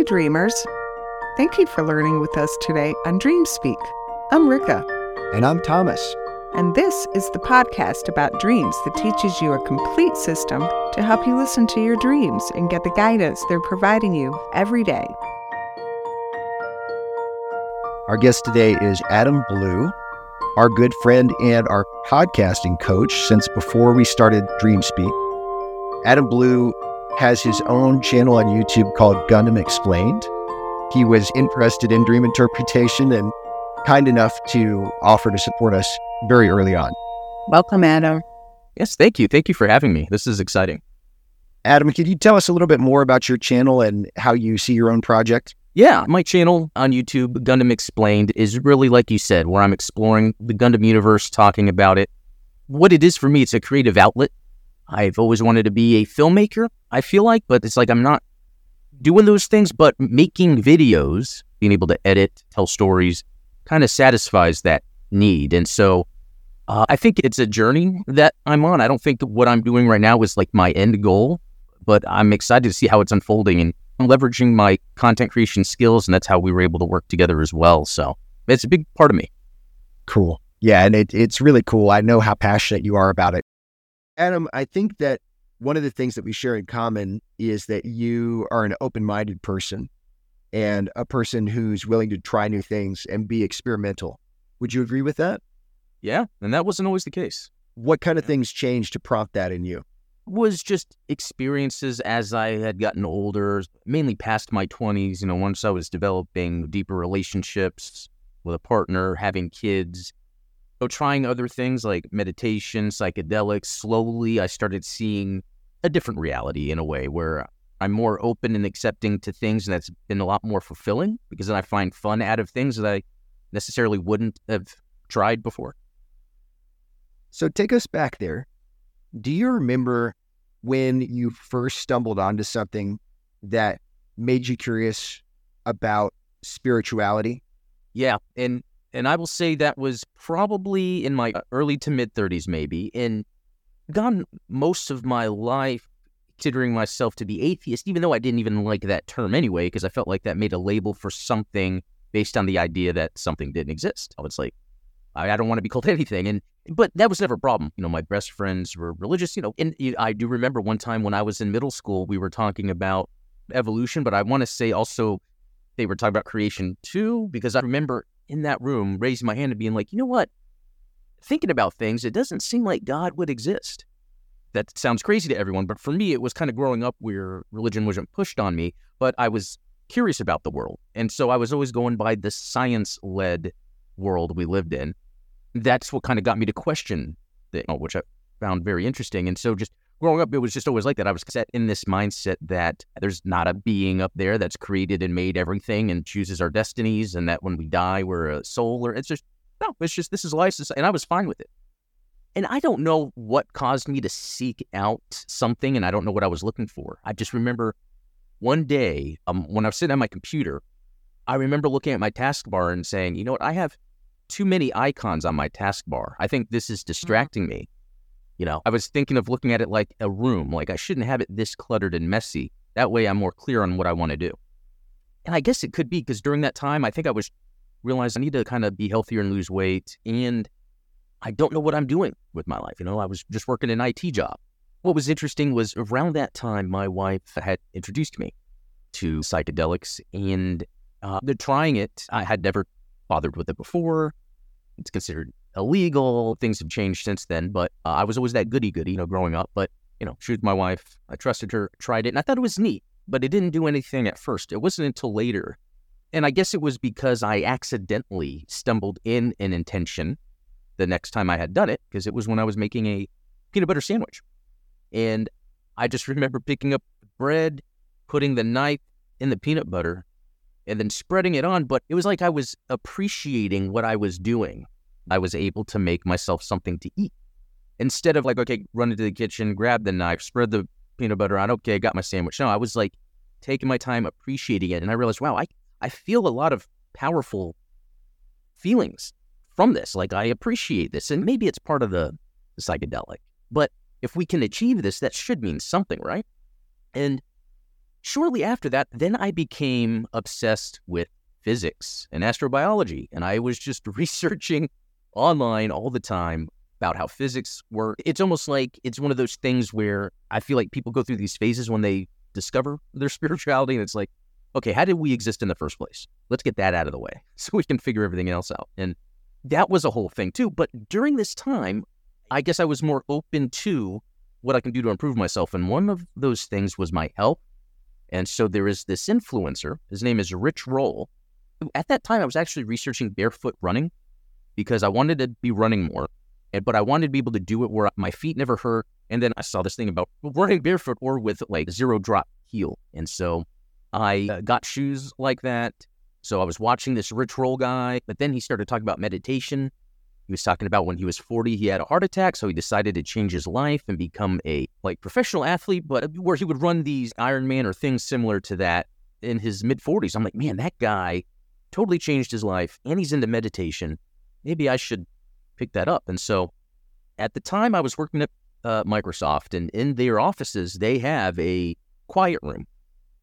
Hi, dreamers. Thank you for learning with us today on Dream Speak. I'm Rika. And I'm Thomas. And this is the podcast about dreams that teaches you a complete system to help you listen to your dreams and get the guidance they're providing you every day. Our guest today is Adam Blue, our good friend and our podcasting coach since before we started Dream Speak. Adam Blue has his own channel on YouTube called Gundam Explained. He was interested in dream interpretation and kind enough to offer to support us very early on. Welcome, Adam. Yes, thank you. Thank you for having me. This is exciting. Adam, could you tell us a little bit more about your channel and how you see your own project? Yeah, my channel on YouTube, Gundam Explained, is really like you said, where I'm exploring the Gundam universe, talking about it. What it is for me, it's a creative outlet. I've always wanted to be a filmmaker, I feel like, but it's like I'm not doing those things, but making videos, being able to edit, tell stories, kind of satisfies that need. And so uh, I think it's a journey that I'm on. I don't think what I'm doing right now is like my end goal, but I'm excited to see how it's unfolding and I'm leveraging my content creation skills. And that's how we were able to work together as well. So it's a big part of me. Cool. Yeah. And it, it's really cool. I know how passionate you are about it. Adam, I think that one of the things that we share in common is that you are an open minded person and a person who's willing to try new things and be experimental. Would you agree with that? Yeah. And that wasn't always the case. What kind of things changed to prompt that in you? Was just experiences as I had gotten older, mainly past my 20s. You know, once I was developing deeper relationships with a partner, having kids, so trying other things like meditation, psychedelics, slowly I started seeing a different reality in a way where I'm more open and accepting to things, and that's been a lot more fulfilling because then I find fun out of things that I necessarily wouldn't have tried before. So take us back there. Do you remember when you first stumbled onto something that made you curious about spirituality? Yeah, and and I will say that was probably in my uh, early to mid 30s, maybe. And gone most of my life considering myself to be atheist, even though I didn't even like that term anyway, because I felt like that made a label for something based on the idea that something didn't exist. I was like, I, I don't want to be called anything. And but that was never a problem. You know, my best friends were religious. You know, and I do remember one time when I was in middle school, we were talking about evolution, but I want to say also they were talking about creation too, because I remember in that room raising my hand and being like, you know what? Thinking about things, it doesn't seem like God would exist. That sounds crazy to everyone, but for me, it was kind of growing up where religion wasn't pushed on me, but I was curious about the world. And so I was always going by the science led world we lived in. That's what kind of got me to question things, which I found very interesting. And so just growing up, it was just always like that. I was set in this mindset that there's not a being up there that's created and made everything and chooses our destinies, and that when we die, we're a soul. Or it's just no, it's just this is life, and I was fine with it. And I don't know what caused me to seek out something, and I don't know what I was looking for. I just remember one day um, when I was sitting at my computer, I remember looking at my taskbar and saying, you know what, I have too many icons on my taskbar. I think this is mm-hmm. distracting me. You know, I was thinking of looking at it like a room, like I shouldn't have it this cluttered and messy. That way I'm more clear on what I want to do. And I guess it could be because during that time, I think I was realized I need to kind of be healthier and lose weight. And I don't know what I'm doing with my life. You know, I was just working an IT job. What was interesting was around that time, my wife had introduced me to psychedelics and uh, they're trying it. I had never bothered with it before. It's considered illegal. Things have changed since then, but uh, I was always that goody goody, you know, growing up. But, you know, she was my wife. I trusted her, tried it, and I thought it was neat, but it didn't do anything at first. It wasn't until later. And I guess it was because I accidentally stumbled in an intention the next time I had done it, because it was when I was making a peanut butter sandwich. And I just remember picking up bread, putting the knife in the peanut butter, and then spreading it on. But it was like I was appreciating what I was doing. I was able to make myself something to eat instead of like, okay, run into the kitchen, grab the knife, spread the peanut butter on. Okay, I got my sandwich. No, I was like taking my time, appreciating it. And I realized, wow, I, I feel a lot of powerful feelings from this. Like I appreciate this. And maybe it's part of the, the psychedelic. But if we can achieve this, that should mean something, right? And shortly after that, then I became obsessed with physics and astrobiology. And I was just researching online all the time about how physics work. It's almost like it's one of those things where I feel like people go through these phases when they discover their spirituality. And it's like, okay, how did we exist in the first place? Let's get that out of the way so we can figure everything else out. And that was a whole thing too. But during this time, I guess I was more open to what I can do to improve myself. And one of those things was my health. And so there is this influencer. His name is Rich Roll. At that time, I was actually researching barefoot running because I wanted to be running more, but I wanted to be able to do it where my feet never hurt. And then I saw this thing about running barefoot or with like zero drop heel. And so I uh, got shoes like that. So I was watching this Rich Roll guy, but then he started talking about meditation. He was talking about when he was 40, he had a heart attack, so he decided to change his life and become a like professional athlete, but where he would run these Ironman or things similar to that in his mid 40s. I'm like, man, that guy totally changed his life, and he's into meditation. Maybe I should pick that up. And so, at the time, I was working at uh, Microsoft, and in their offices, they have a quiet room.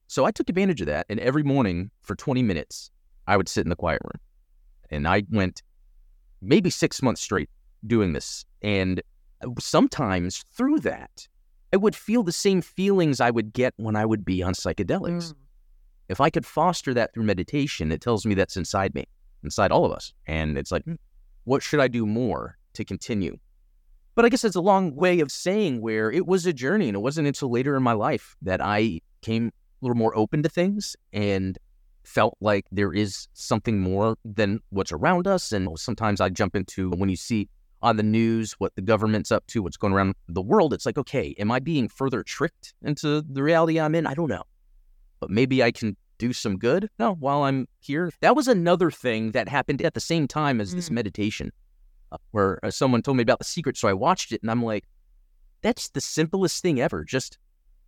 So I took advantage of that, and every morning for 20 minutes, I would sit in the quiet room, and I went maybe six months straight doing this. And uh, sometimes through that, I would feel the same feelings I would get when I would be on psychedelics. Mm. If I could foster that through meditation, it tells me that's inside me, inside all of us. And it's like, hmm, what should I do more to continue? But I guess it's a long way of saying where it was a journey. And it wasn't until later in my life that I came a little more open to things and felt like there is something more than what's around us. And sometimes I jump into when you see on the news what the government's up to, what's going around the world, it's like, okay, am I being further tricked into the reality I'm in? I don't know. But maybe I can do some good. No, while I'm here. That was another thing that happened at the same time as mm. this meditation, uh, where uh, someone told me about the secret. So I watched it and I'm like, that's the simplest thing ever. Just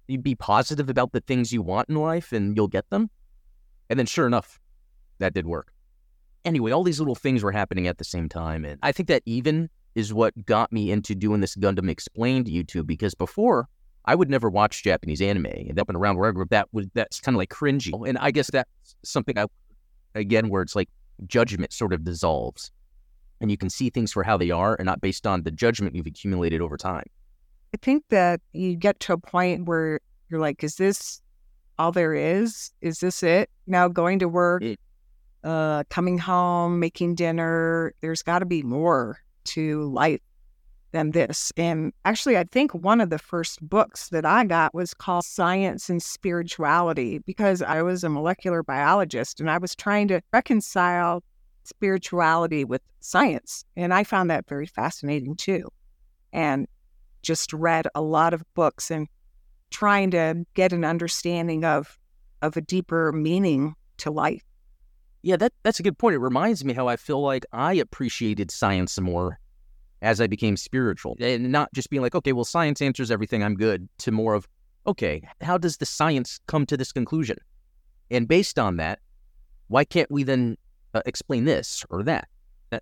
be positive about the things you want in life and you'll get them. And then sure enough, that did work. Anyway, all these little things were happening at the same time. And I think that even is what got me into doing this Gundam Explained YouTube because before I would never watch Japanese anime. And up and around where I grew up, that was that's kind of like cringy. And I guess that's something I again where it's like judgment sort of dissolves. And you can see things for how they are and not based on the judgment you've accumulated over time. I think that you get to a point where you're like, is this all there is? Is this it? Now going to work, uh, coming home, making dinner. There's got to be more to life than this. And actually, I think one of the first books that I got was called Science and Spirituality because I was a molecular biologist and I was trying to reconcile spirituality with science. And I found that very fascinating too. And just read a lot of books and trying to get an understanding of of a deeper meaning to life. Yeah, that that's a good point. It reminds me how I feel like I appreciated science more as I became spiritual, and not just being like, okay, well, science answers everything, I'm good, to more of, okay, how does the science come to this conclusion? And based on that, why can't we then uh, explain this or that?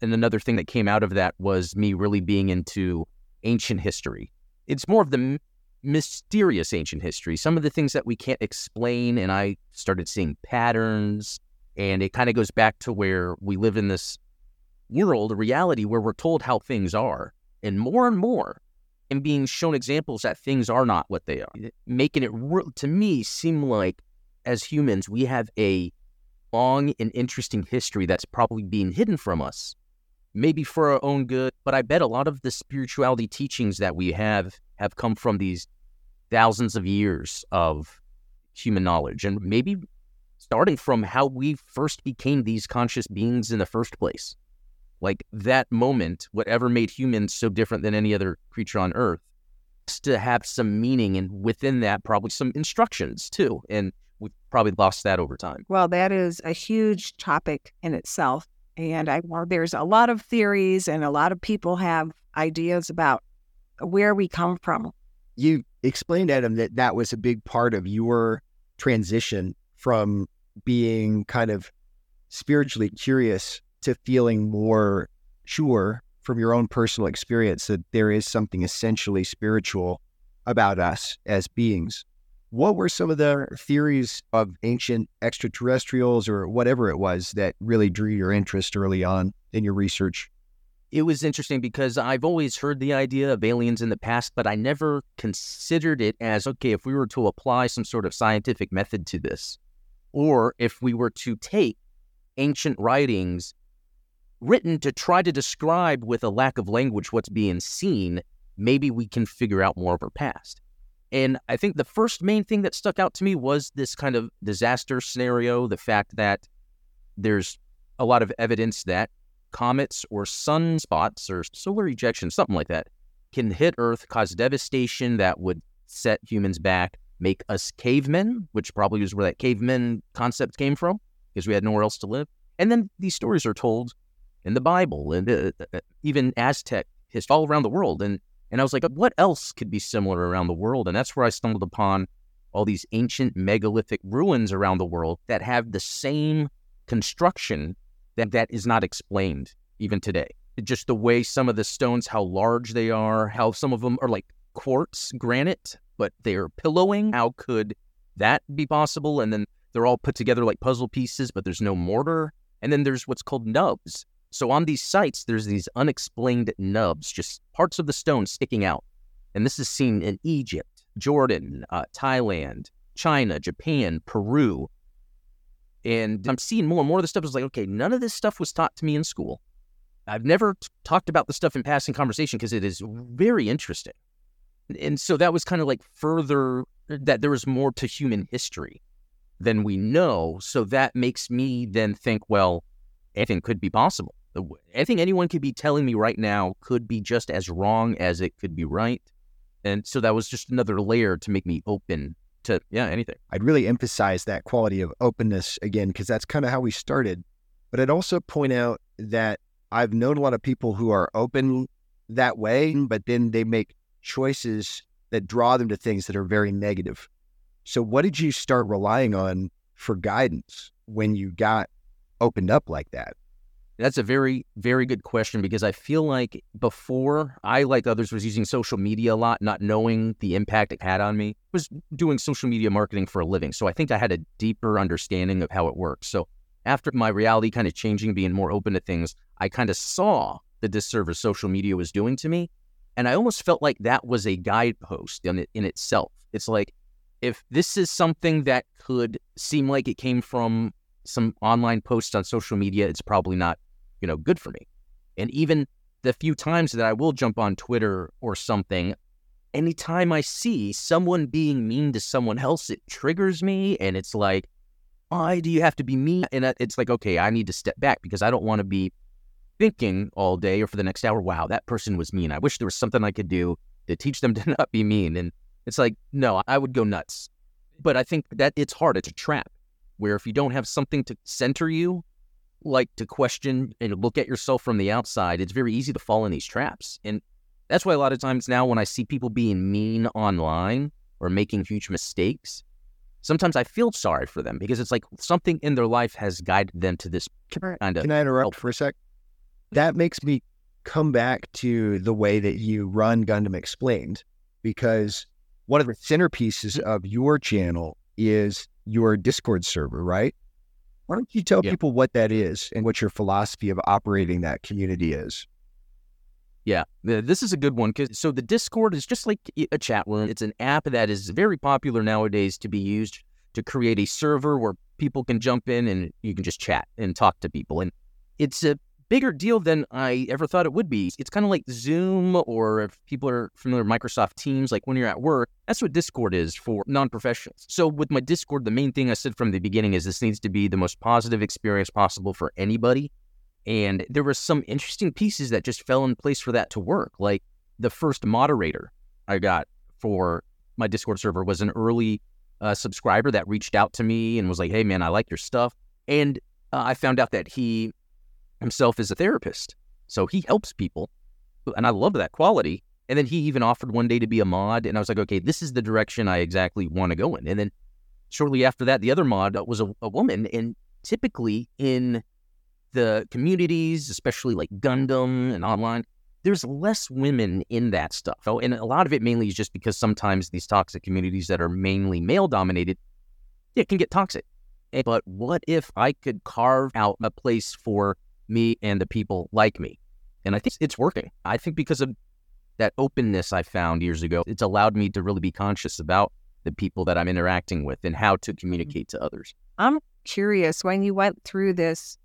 And another thing that came out of that was me really being into ancient history. It's more of the mysterious ancient history, some of the things that we can't explain. And I started seeing patterns. And it kind of goes back to where we live in this world, a reality where we're told how things are. And more and more, and being shown examples that things are not what they are, making it, to me, seem like as humans, we have a long and interesting history that's probably being hidden from us, maybe for our own good. But I bet a lot of the spirituality teachings that we have have come from these thousands of years of human knowledge and maybe starting from how we first became these conscious beings in the first place. Like that moment, whatever made humans so different than any other creature on earth, to have some meaning and within that, probably some instructions too. And we've probably lost that over time. Well, that is a huge topic in itself. And I, well, there's a lot of theories and a lot of people have ideas about where we come from. You explained, Adam, that that was a big part of your transition from being kind of spiritually curious to feeling more sure from your own personal experience that there is something essentially spiritual about us as beings. What were some of the theories of ancient extraterrestrials or whatever it was that really drew your interest early on in your research? It was interesting because I've always heard the idea of aliens in the past, but I never considered it as okay, if we were to apply some sort of scientific method to this, or if we were to take ancient writings written to try to describe with a lack of language what's being seen, maybe we can figure out more of our past. And I think the first main thing that stuck out to me was this kind of disaster scenario the fact that there's a lot of evidence that comets or sunspots or solar ejection, something like that, can hit Earth, cause devastation that would set humans back, make us cavemen, which probably is where that cavemen concept came from, because we had nowhere else to live. And then these stories are told in the Bible and uh, uh even Aztec history all around the world. And and I was like, what else could be similar around the world? And that's where I stumbled upon all these ancient megalithic ruins around the world that have the same construction that that is not explained even today. Just the way some of the stones, how large they are, how some of them are like quartz granite, but they're pillowing. How could that be possible? And then they're all put together like puzzle pieces, but there's no mortar. And then there's what's called nubs, so on these sites, there's these unexplained nubs, just parts of the stone sticking out. And this is seen in Egypt, Jordan, uh, Thailand, China, Japan, Peru. And I'm seeing more and more of this stuff. Is like, okay, none of this stuff was taught to me in school. I've never t- talked about the stuff in passing conversation because it is very interesting. And so that was kind of like further that there was more to human history than we know. So that makes me then think, well, anything could be possible. I think anyone could be telling me right now could be just as wrong as it could be right. And so that was just another layer to make me open to, yeah, anything. I'd really emphasize that quality of openness again, because that's kind of how we started. But I'd also point out that I've known a lot of people who are open that way, but then they make choices that draw them to things that are very negative. So, what did you start relying on for guidance when you got opened up like that? That's a very, very good question because I feel like before I, like others, was using social media a lot, not knowing the impact it had on me. Was doing social media marketing for a living. So I think I had a deeper understanding of how it works. So after my reality kind of changing, being more open to things, I kind of saw the disservice social media was doing to me. And I almost felt like that was a guidepost in, it, in itself. It's like, if this is something that could seem like it came from some online posts on social media, it's probably not you know, good for me. And even the few times that I will jump on Twitter or something, anytime I see someone being mean to someone else, it triggers me. And it's like, why do you have to be mean? And it's like, okay, I need to step back because I don't want to be thinking all day or for the next hour, wow, that person was mean. I wish there was something I could do to teach them to not be mean. And it's like, no, I would go nuts. But I think that it's hard. It's a trap where if you don't have something to center you, like to question and look at yourself from the outside, it's very easy to fall in these traps. And that's why a lot of times now when I see people being mean online or making huge mistakes, sometimes I feel sorry for them because it's like something in their life has guided them to this kind of. Can I interrupt help. for a sec? Mm-hmm. That makes me come back to the way that you run Gundam Explained because one of the centerpieces mm-hmm. of your channel is your Discord server, right? Why don't you tell yeah. people what that is and what your philosophy of operating that community is? Yeah, this is a good one. Cause, so the Discord is just like a chat room. It's an app that is very popular nowadays to be used to create a server where people can jump in and you can just chat and talk to people. And it's a bigger deal than I ever thought it would be. It's kind of like Zoom, or if people are familiar with Microsoft Teams, like when you're at work, that's what Discord is for non professionals. So, with my Discord, the main thing I said from the beginning is this needs to be the most positive experience possible for anybody. And there were some interesting pieces that just fell in place for that to work. Like the first moderator I got for my Discord server was an early uh, subscriber that reached out to me and was like, hey, man, I like your stuff. And uh, I found out that he himself is a therapist. So he helps people. And I love that quality. And then he even offered one day to be a mod. And I was like, okay, this is the direction I exactly want to go in. And then shortly after that, the other mod was a, a woman. And typically in the communities, especially like Gundam and online, there's less women in that stuff. Oh, and a lot of it mainly is just because sometimes these toxic communities that are mainly male dominated, it can get toxic. But what if I could carve out a place for me and the people like me? And I think it's working. I think because of that openness I found years ago, it's allowed me to really be conscious about the people that I'm interacting with and how to mm-hmm. communicate to others. I'm curious when you went through this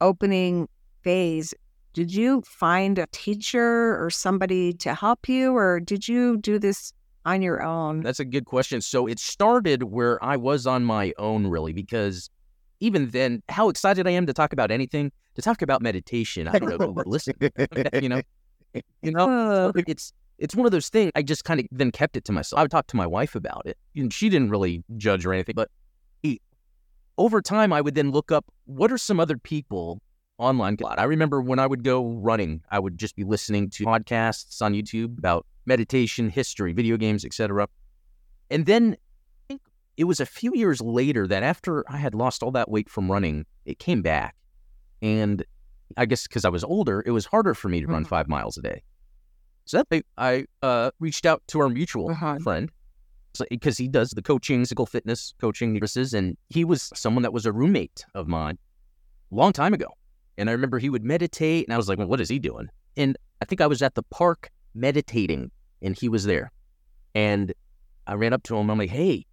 opening phase, did you find a teacher or somebody to help you, or did you do this on your own? That's a good question. So it started where I was on my own, really, because even then, how excited I am to talk about anything, to talk about meditation. I don't know who listen. you know, you know, it's it's one of those things. I just kind of then kept it to myself. I would talk to my wife about it, and she didn't really judge or anything. But he, over time, I would then look up what are some other people online. I remember when I would go running, I would just be listening to podcasts on YouTube about meditation, history, video games, etc. And then it was a few years later that after I had lost all that weight from running, it came back. And I guess because I was older, it was harder for me to run mm-hmm. five miles a day. So that, I uh, reached out to our mutual uh-huh. friend because he does the coaching, physical fitness coaching services, and he was someone that was a roommate of mine a long time ago. And I remember he would meditate, and I was like, well, what is he doing? And I think I was at the park meditating, and he was there. And I ran up to him. I'm like, hey,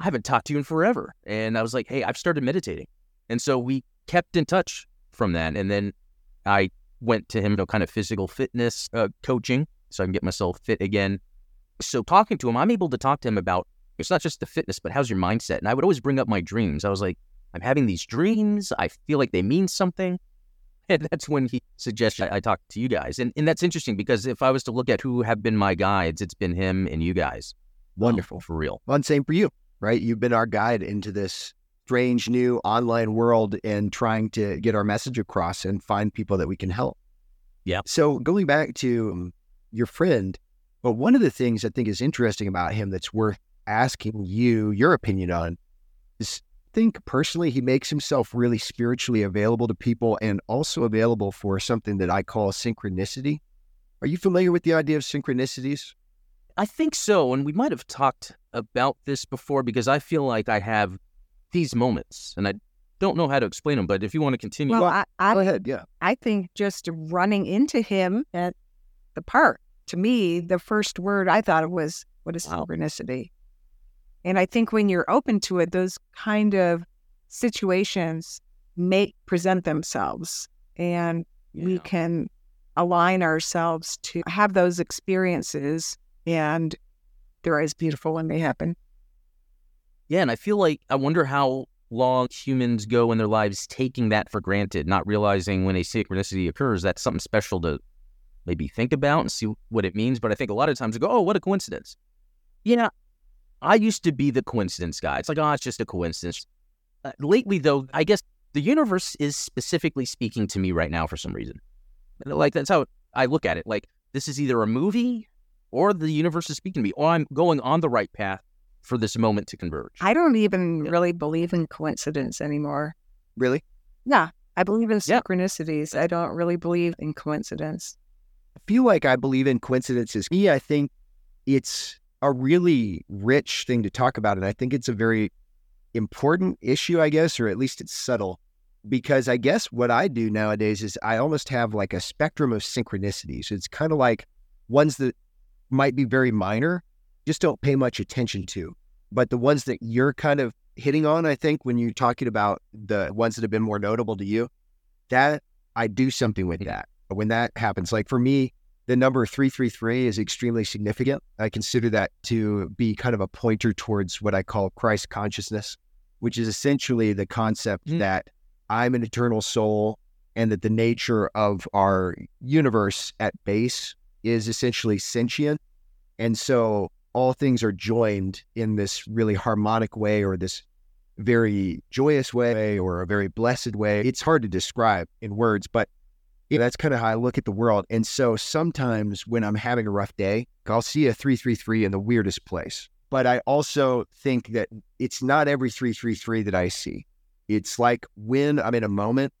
I haven't talked to you in forever. And I was like, hey, I've started meditating. And so we kept in touch from that. And then I went to him to kind of physical fitness uh, coaching so I can get myself fit again. So talking to him, I'm able to talk to him about it's not just the fitness, but how's your mindset? And I would always bring up my dreams. I was like, I'm having these dreams. I feel like they mean something. And that's when he suggested I, talk to you guys. And, and that's interesting because if I was to look at who have been my guides, it's been him and you guys. Wonderful. For real. And same for you, right? You've been our guide into this strange new online world and trying to get our message across and find people that we can help. Yeah. So going back to um, your friend, but one of the things I think is interesting about him that's worth asking you your opinion on is think personally he makes himself really spiritually available to people and also available for something that I call synchronicity. Are you familiar with the idea of synchronicities? I think so. And we might have talked about this before because I feel like I have these moments and I don't know how to explain them, but if you want to continue. Well, I, I, go ahead. Yeah. I think just running into him at the park, to me, the first word I thought it was, what is wow. synchronicity? And I think when you're open to it, those kind of situations may present themselves and yeah. we can align ourselves to have those experiences and they're as beautiful when they happen. Yeah, and I feel like I wonder how long humans go in their lives taking that for granted, not realizing when a synchronicity occurs that's something special to maybe think about and see what it means. But I think a lot of times I go, oh, what a coincidence. Yeah, I used to be the coincidence guy. It's like, oh, it's just a coincidence. Uh, lately, though, I guess the universe is specifically speaking to me right now for some reason. Like, that's how I look at it. Like, this is either a movie or the universe is speaking to me, or I'm going on the right path for this moment to converge. I don't even yeah. really believe in coincidence anymore. Really? Yeah. I believe in synchronicities. Yeah. I don't really believe in coincidence. I feel like I believe in coincidences. Me, I think it's a really rich thing to talk about. And I think it's a very important issue, I guess, or at least it's subtle. Because I guess what I do nowadays is I almost have like a spectrum of synchronicities. It's kind of like ones that might be very minor, just don't pay much attention to. But the ones that you're kind of hitting on, I think, when you're talking about the ones that have been more notable to you, that I do something with that. When that happens, like for me, the number 333 is extremely significant. I consider that to be kind of a pointer towards what I call Christ consciousness, which is essentially the concept mm. that I'm an eternal soul and that the nature of our universe at base is essentially sentient. And so all things are joined in this really harmonic way or this very joyous way or a very blessed way. It's hard to describe in words, but that's kind of how I look at the world. And so sometimes when I'm having a rough day, I'll see a 333 in the weirdest place. But I also think that it's not every 333 that I see. It's like when I'm in a moment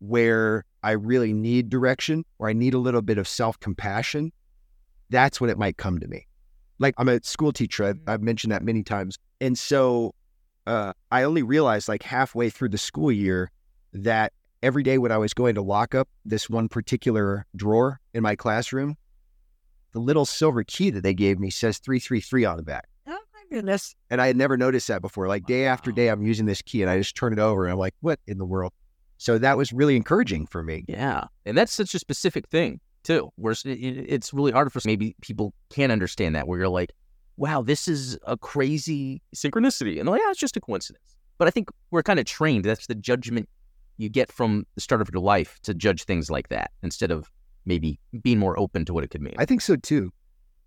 where I really need direction or I need a little bit of self compassion, that's when it might come to me. Like I'm a school teacher, I've, I've mentioned that many times. And so uh, I only realized like halfway through the school year that every day when I was going to lock up this one particular drawer in my classroom, the little silver key that they gave me says 333 on the back. Oh my goodness. And I had never noticed that before. Like day after day, I'm using this key and I just turn it over and I'm like, what in the world? So that was really encouraging for me. Yeah. And that's such a specific thing, too, where it's really hard for maybe people can't understand that, where you're like, wow, this is a crazy synchronicity. And like, yeah, it's just a coincidence. But I think we're kind of trained. That's the judgment you get from the start of your life to judge things like that instead of maybe being more open to what it could mean. I think so too.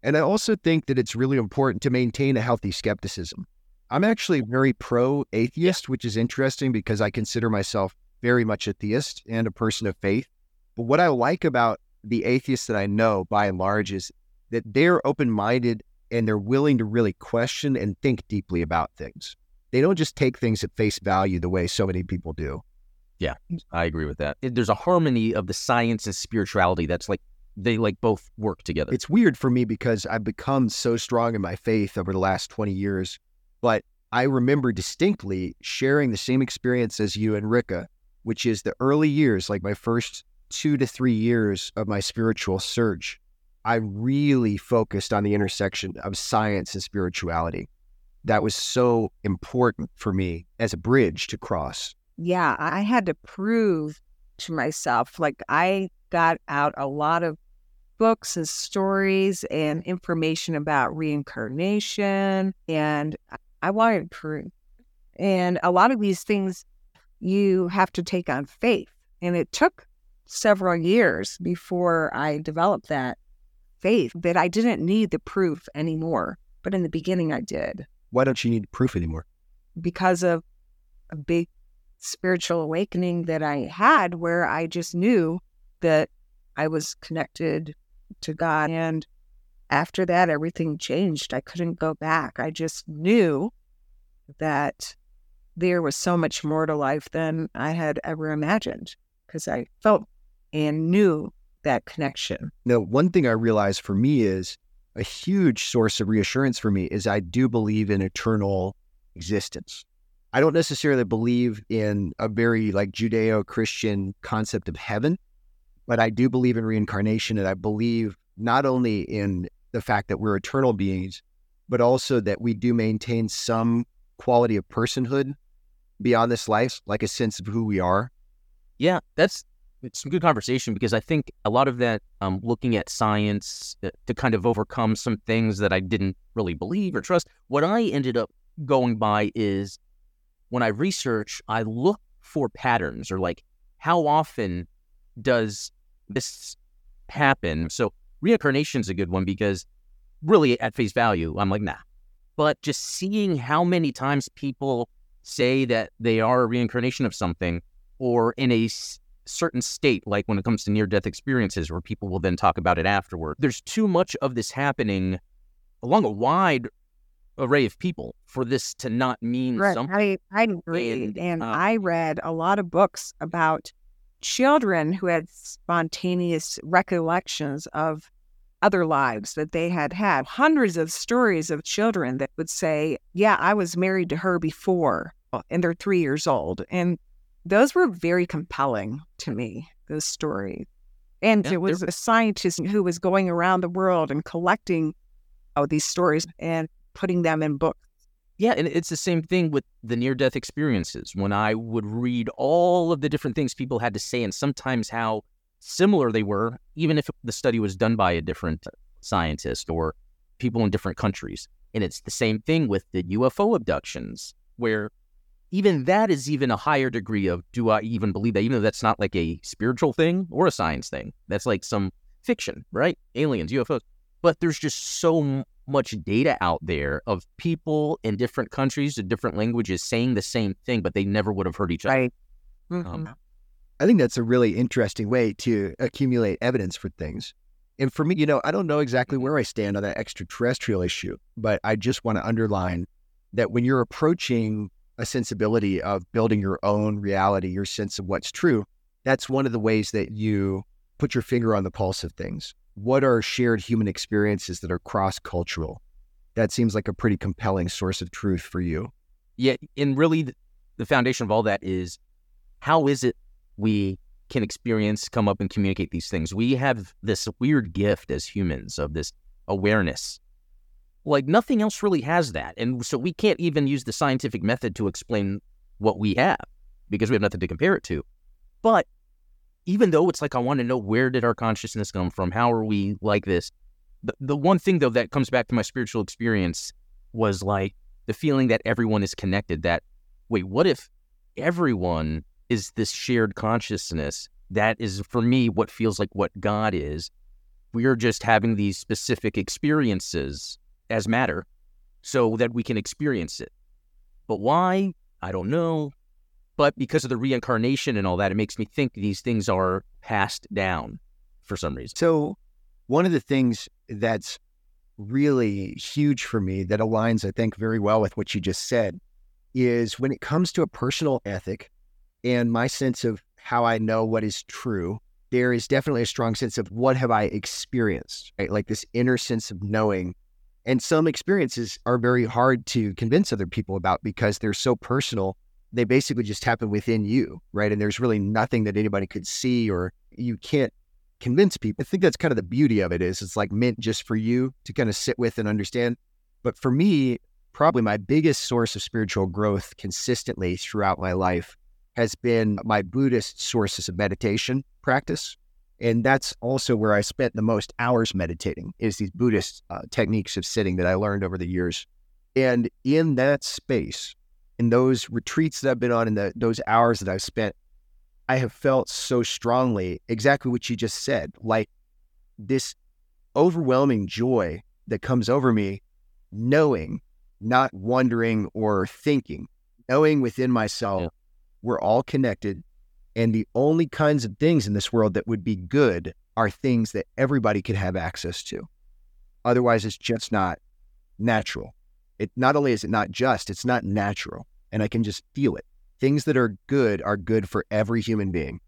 And I also think that it's really important to maintain a healthy skepticism. I'm actually very pro atheist, which is interesting because I consider myself very much a theist and a person of faith. But what I like about the atheists that I know by and large is that they're open minded and they're willing to really question and think deeply about things. They don't just take things at face value the way so many people do. Yeah, I agree with that. There's a harmony of the science and spirituality that's like they like both work together. It's weird for me because I've become so strong in my faith over the last 20 years, but I remember distinctly sharing the same experience as you and Rika, which is the early years, like my first two to three years of my spiritual search. I really focused on the intersection of science and spirituality. That was so important for me as a bridge to cross. Yeah, I had to prove to myself. Like, I got out a lot of books and stories and information about reincarnation, and I wanted proof. And a lot of these things you have to take on faith. And it took several years before I developed that faith that I didn't need the proof anymore. But in the beginning, I did. Why don't you need proof anymore? Because of a big spiritual awakening that I had where I just knew that I was connected to God. And after that, everything changed. I couldn't go back. I just knew that there was so much more to life than I had ever imagined because I felt and knew that connection. Now, one thing I realized for me is a huge source of reassurance for me is I do believe in eternal existence. I don't necessarily believe in a very like Judeo Christian concept of heaven, but I do believe in reincarnation. And I believe not only in the fact that we're eternal beings, but also that we do maintain some quality of personhood beyond this life, like a sense of who we are. Yeah, that's some good conversation because I think a lot of that, um, looking at science uh, to kind of overcome some things that I didn't really believe or trust. What I ended up going by is when I research, I look for patterns or like how often does this happen? So reincarnation is a good one because really at face value, I'm like, nah. But just seeing how many times people say that they are a reincarnation of something or in a s- certain state, like when it comes to near death experiences, where people will then talk about it afterward. There's too much of this happening along a wide array of people for this to not mean right. something. I, I agree. And, and uh, I read a lot of books about children who had spontaneous recollections of other lives that they had had. Hundreds of stories of children that would say, Yeah, I was married to her before, uh, and they're three years old. And those were very compelling to me, those stories. And yeah, it was a scientist who was going around the world and collecting oh, these stories and putting them in books. Yeah, and it's the same thing with the near death experiences. When I would read all of the different things people had to say and sometimes how similar they were, even if the study was done by a different scientist or people in different countries. And it's the same thing with the UFO abductions, where even that is even a higher degree of do I even believe that, even though that's not like a spiritual thing or a science thing. That's like some fiction, right? Aliens, UFOs. But there's just so much data out there of people in different countries and different languages saying the same thing, but they never would have heard each other. Right. Um, mm-hmm. Um, I think that's a really interesting way to accumulate evidence for things. And for me, you know, I don't know exactly mm-hmm. where I stand on that extraterrestrial issue, but I just want to underline that when you're approaching a sensibility of building your own reality, your sense of what's true, that's one of the ways that you put your finger on the pulse of things. What are shared human experiences that are cross cultural? That seems like a pretty compelling source of truth for you. Yeah. And really, the foundation of all that is how is it we can experience, come up and communicate these things? We have this weird gift as humans of this awareness. Like nothing else really has that. And so we can't even use the scientific method to explain what we have because we have nothing to compare it to. But even though it's like I want to know where did our consciousness come from? How are we like this? The, the one thing though that comes back to my spiritual experience was like the feeling that everyone is connected. That wait, what if everyone is this shared consciousness? That is for me what feels like what God is. We are just having these specific experiences as matter so that we can experience it. But why? I don't know. But because of the reincarnation and all that, it makes me think these things are passed down for some reason. So, one of the things that's really huge for me that aligns, I think, very well with what you just said is when it comes to a personal ethic and my sense of how I know what is true, there is definitely a strong sense of what have I experienced, right? Like this inner sense of knowing. And some experiences are very hard to convince other people about because they're so personal they basically just happen within you, right? And there's really nothing that anybody could see or you can't convince people. I think that's kind of the beauty of it is it's like meant just for you to kind of sit with and understand. But for me, probably my biggest source of spiritual growth consistently throughout my life has been my Buddhist sources of meditation practice. And that's also where I spent the most hours meditating is these Buddhist uh, techniques of sitting that I learned over the years. And in that space, in those retreats that I've been on, in the, those hours that I've spent, I have felt so strongly exactly what you just said, like this overwhelming joy that comes over me, knowing, not wondering or thinking, knowing within myself, yeah. We're all connected. And the only kinds of things in this world that would be good are things that everybody could have access to. Otherwise, it's just not natural. It not only is it not just, it's not natural. And I can just feel it. Things that are good are good for every human being.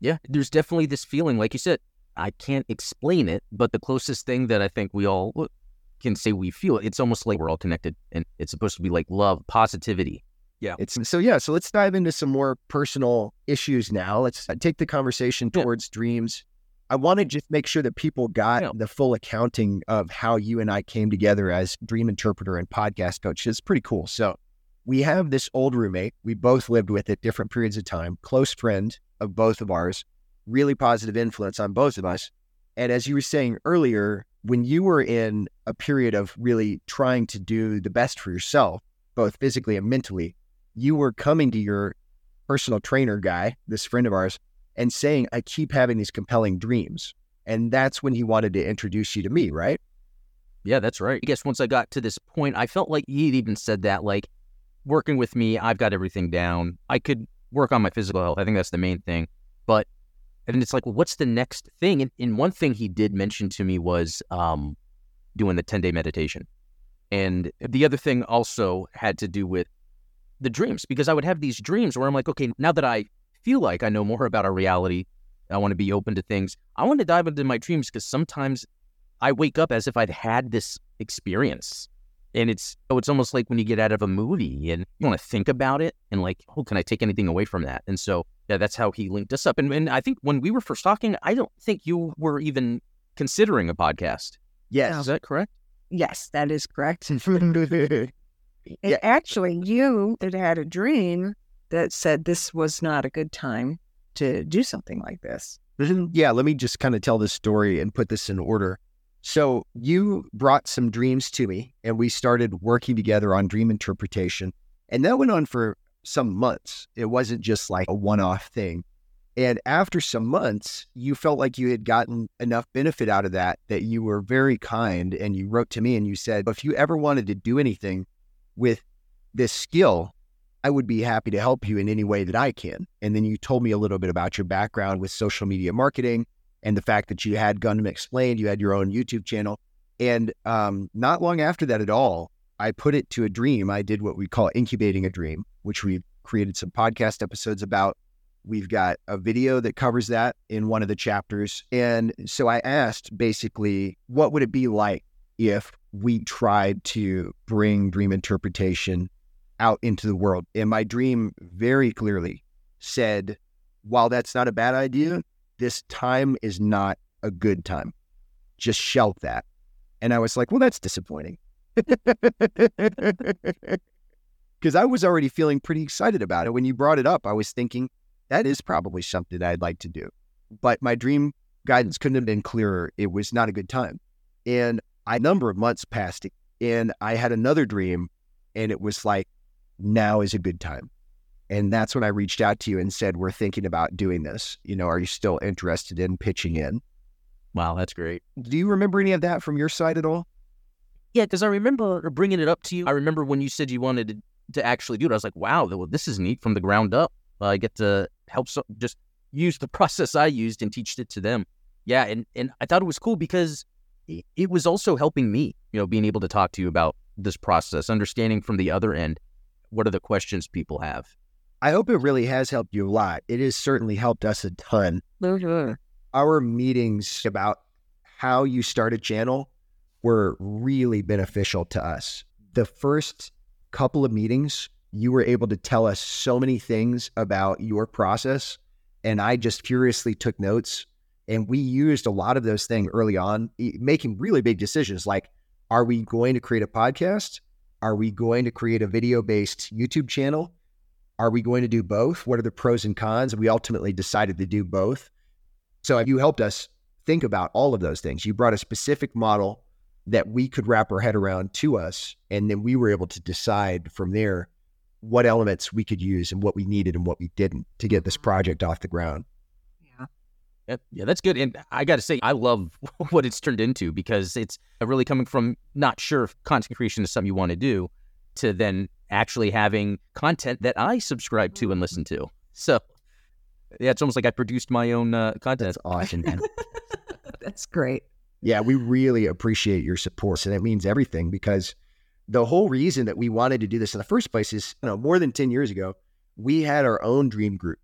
Yeah, there's definitely this feeling, like you said, I can't explain it, but the closest thing that I think we all can say we feel it's almost like we're all connected and it's supposed to be like love, positivity. Yeah. It's so yeah, so let's dive into some more personal issues now. Let's uh, take the conversation towards yeah. dreams. I want to just make sure that people got yeah. the full accounting of how you and I came together as dream interpreter and podcast coach. It's pretty cool. So we have this old roommate. We both lived with at different periods of time, close friend of both of ours, really positive influence on both of us. And as you were saying earlier, when you were in a period of really trying to do the best for yourself, both physically and mentally, you were coming to your personal trainer guy, this friend of ours, and saying, I keep having these compelling dreams. And that's when he wanted to introduce you to me, right? Yeah, that's right. I guess once I got to this point, I felt like he'd even said that, like, working with me, I've got everything down. I could work on my physical health. I think that's the main thing. But, and it's like, well, what's the next thing? And, and one thing he did mention to me was um, doing the 10 day meditation. And the other thing also had to do with the dreams, because I would have these dreams where I'm like, okay, now that I feel like I know more about our reality. I want to be open to things. I want to dive into my dreams because sometimes I wake up as if I'd had this experience. And it's oh, it's almost like when you get out of a movie and you want to think about it and like, oh, can I take anything away from that? And so yeah, that's how he linked us up. And, and I think when we were first talking, I don't think you were even considering a podcast. Yes. Is that correct? Yes, that is correct. yeah. Actually, you had had a dream that said this was not a good time to do something like this. Mm-hmm. Yeah, let me just kind of tell this story and put this in order. So, you brought some dreams to me, and we started working together on dream interpretation. And that went on for some months. It wasn't just like a one off thing. And after some months, you felt like you had gotten enough benefit out of that that you were very kind. And you wrote to me and you said, if you ever wanted to do anything with this skill, I would be happy to help you in any way that I can. And then you told me a little bit about your background with social media marketing and the fact that you had Gundam Explained, you had your own YouTube channel. And um, not long after that at all, I put it to a dream. I did what we call incubating a dream, which we created some podcast episodes about. We've got a video that covers that in one of the chapters. And so I asked basically, what would it be like if we tried to bring dream interpretation out into the world? And my dream very clearly said, while that's not a bad idea, this time is not a good time. Just shelve that. And I was like, well, that's disappointing. Because I was already feeling pretty excited about it. When you brought it up, I was thinking, that is probably something I'd like to do. But my dream guidance couldn't have been clearer. It was not a good time. And a number of months passed, and I had another dream, and it was like, now is a good time. And that's when I reached out to you and said, We're thinking about doing this. You know, are you still interested in pitching in? Wow, that's great. Do you remember any of that from your side at all? Yeah, because I remember bringing it up to you. I remember when you said you wanted to, to actually do it. I was like, wow, this is neat from the ground up. I get to help so, just use the process I used and teach it to them. Yeah, and and I thought it was cool because it, it was also helping me, you know, being able to talk to you about this process, understanding from the other end what are the questions people have. I hope it really has helped you a lot. It has certainly helped us a ton. Mm-hmm. Our meetings about how you start a channel were really beneficial to us. The first couple of meetings you were able to tell us so many things about your process. And I just furiously took notes. And we used a lot of those things early on, making really big decisions like, are we going to create a podcast? Are we going to create a video based YouTube channel? Are we going to do both? What are the pros and cons? And we ultimately decided to do both. So have you helped us think about all of those things. You brought a specific model that we could wrap our head around to us. And then we were able to decide from there what elements we could use and what we needed and what we didn't to get this mm-hmm. project off the ground. Yeah, yeah, that's good. And I got to say, I love what it's turned into because it's really coming from not sure if content creation is something you want to do to then actually having content that I subscribe to and listen to. So, yeah, it's almost like I produced my own uh, content. That's awesome. That's great. Yeah, we really appreciate your support. And that means everything because the whole reason that we wanted to do this in the first place is, you know, more than 10 years ago, we had our own dream group.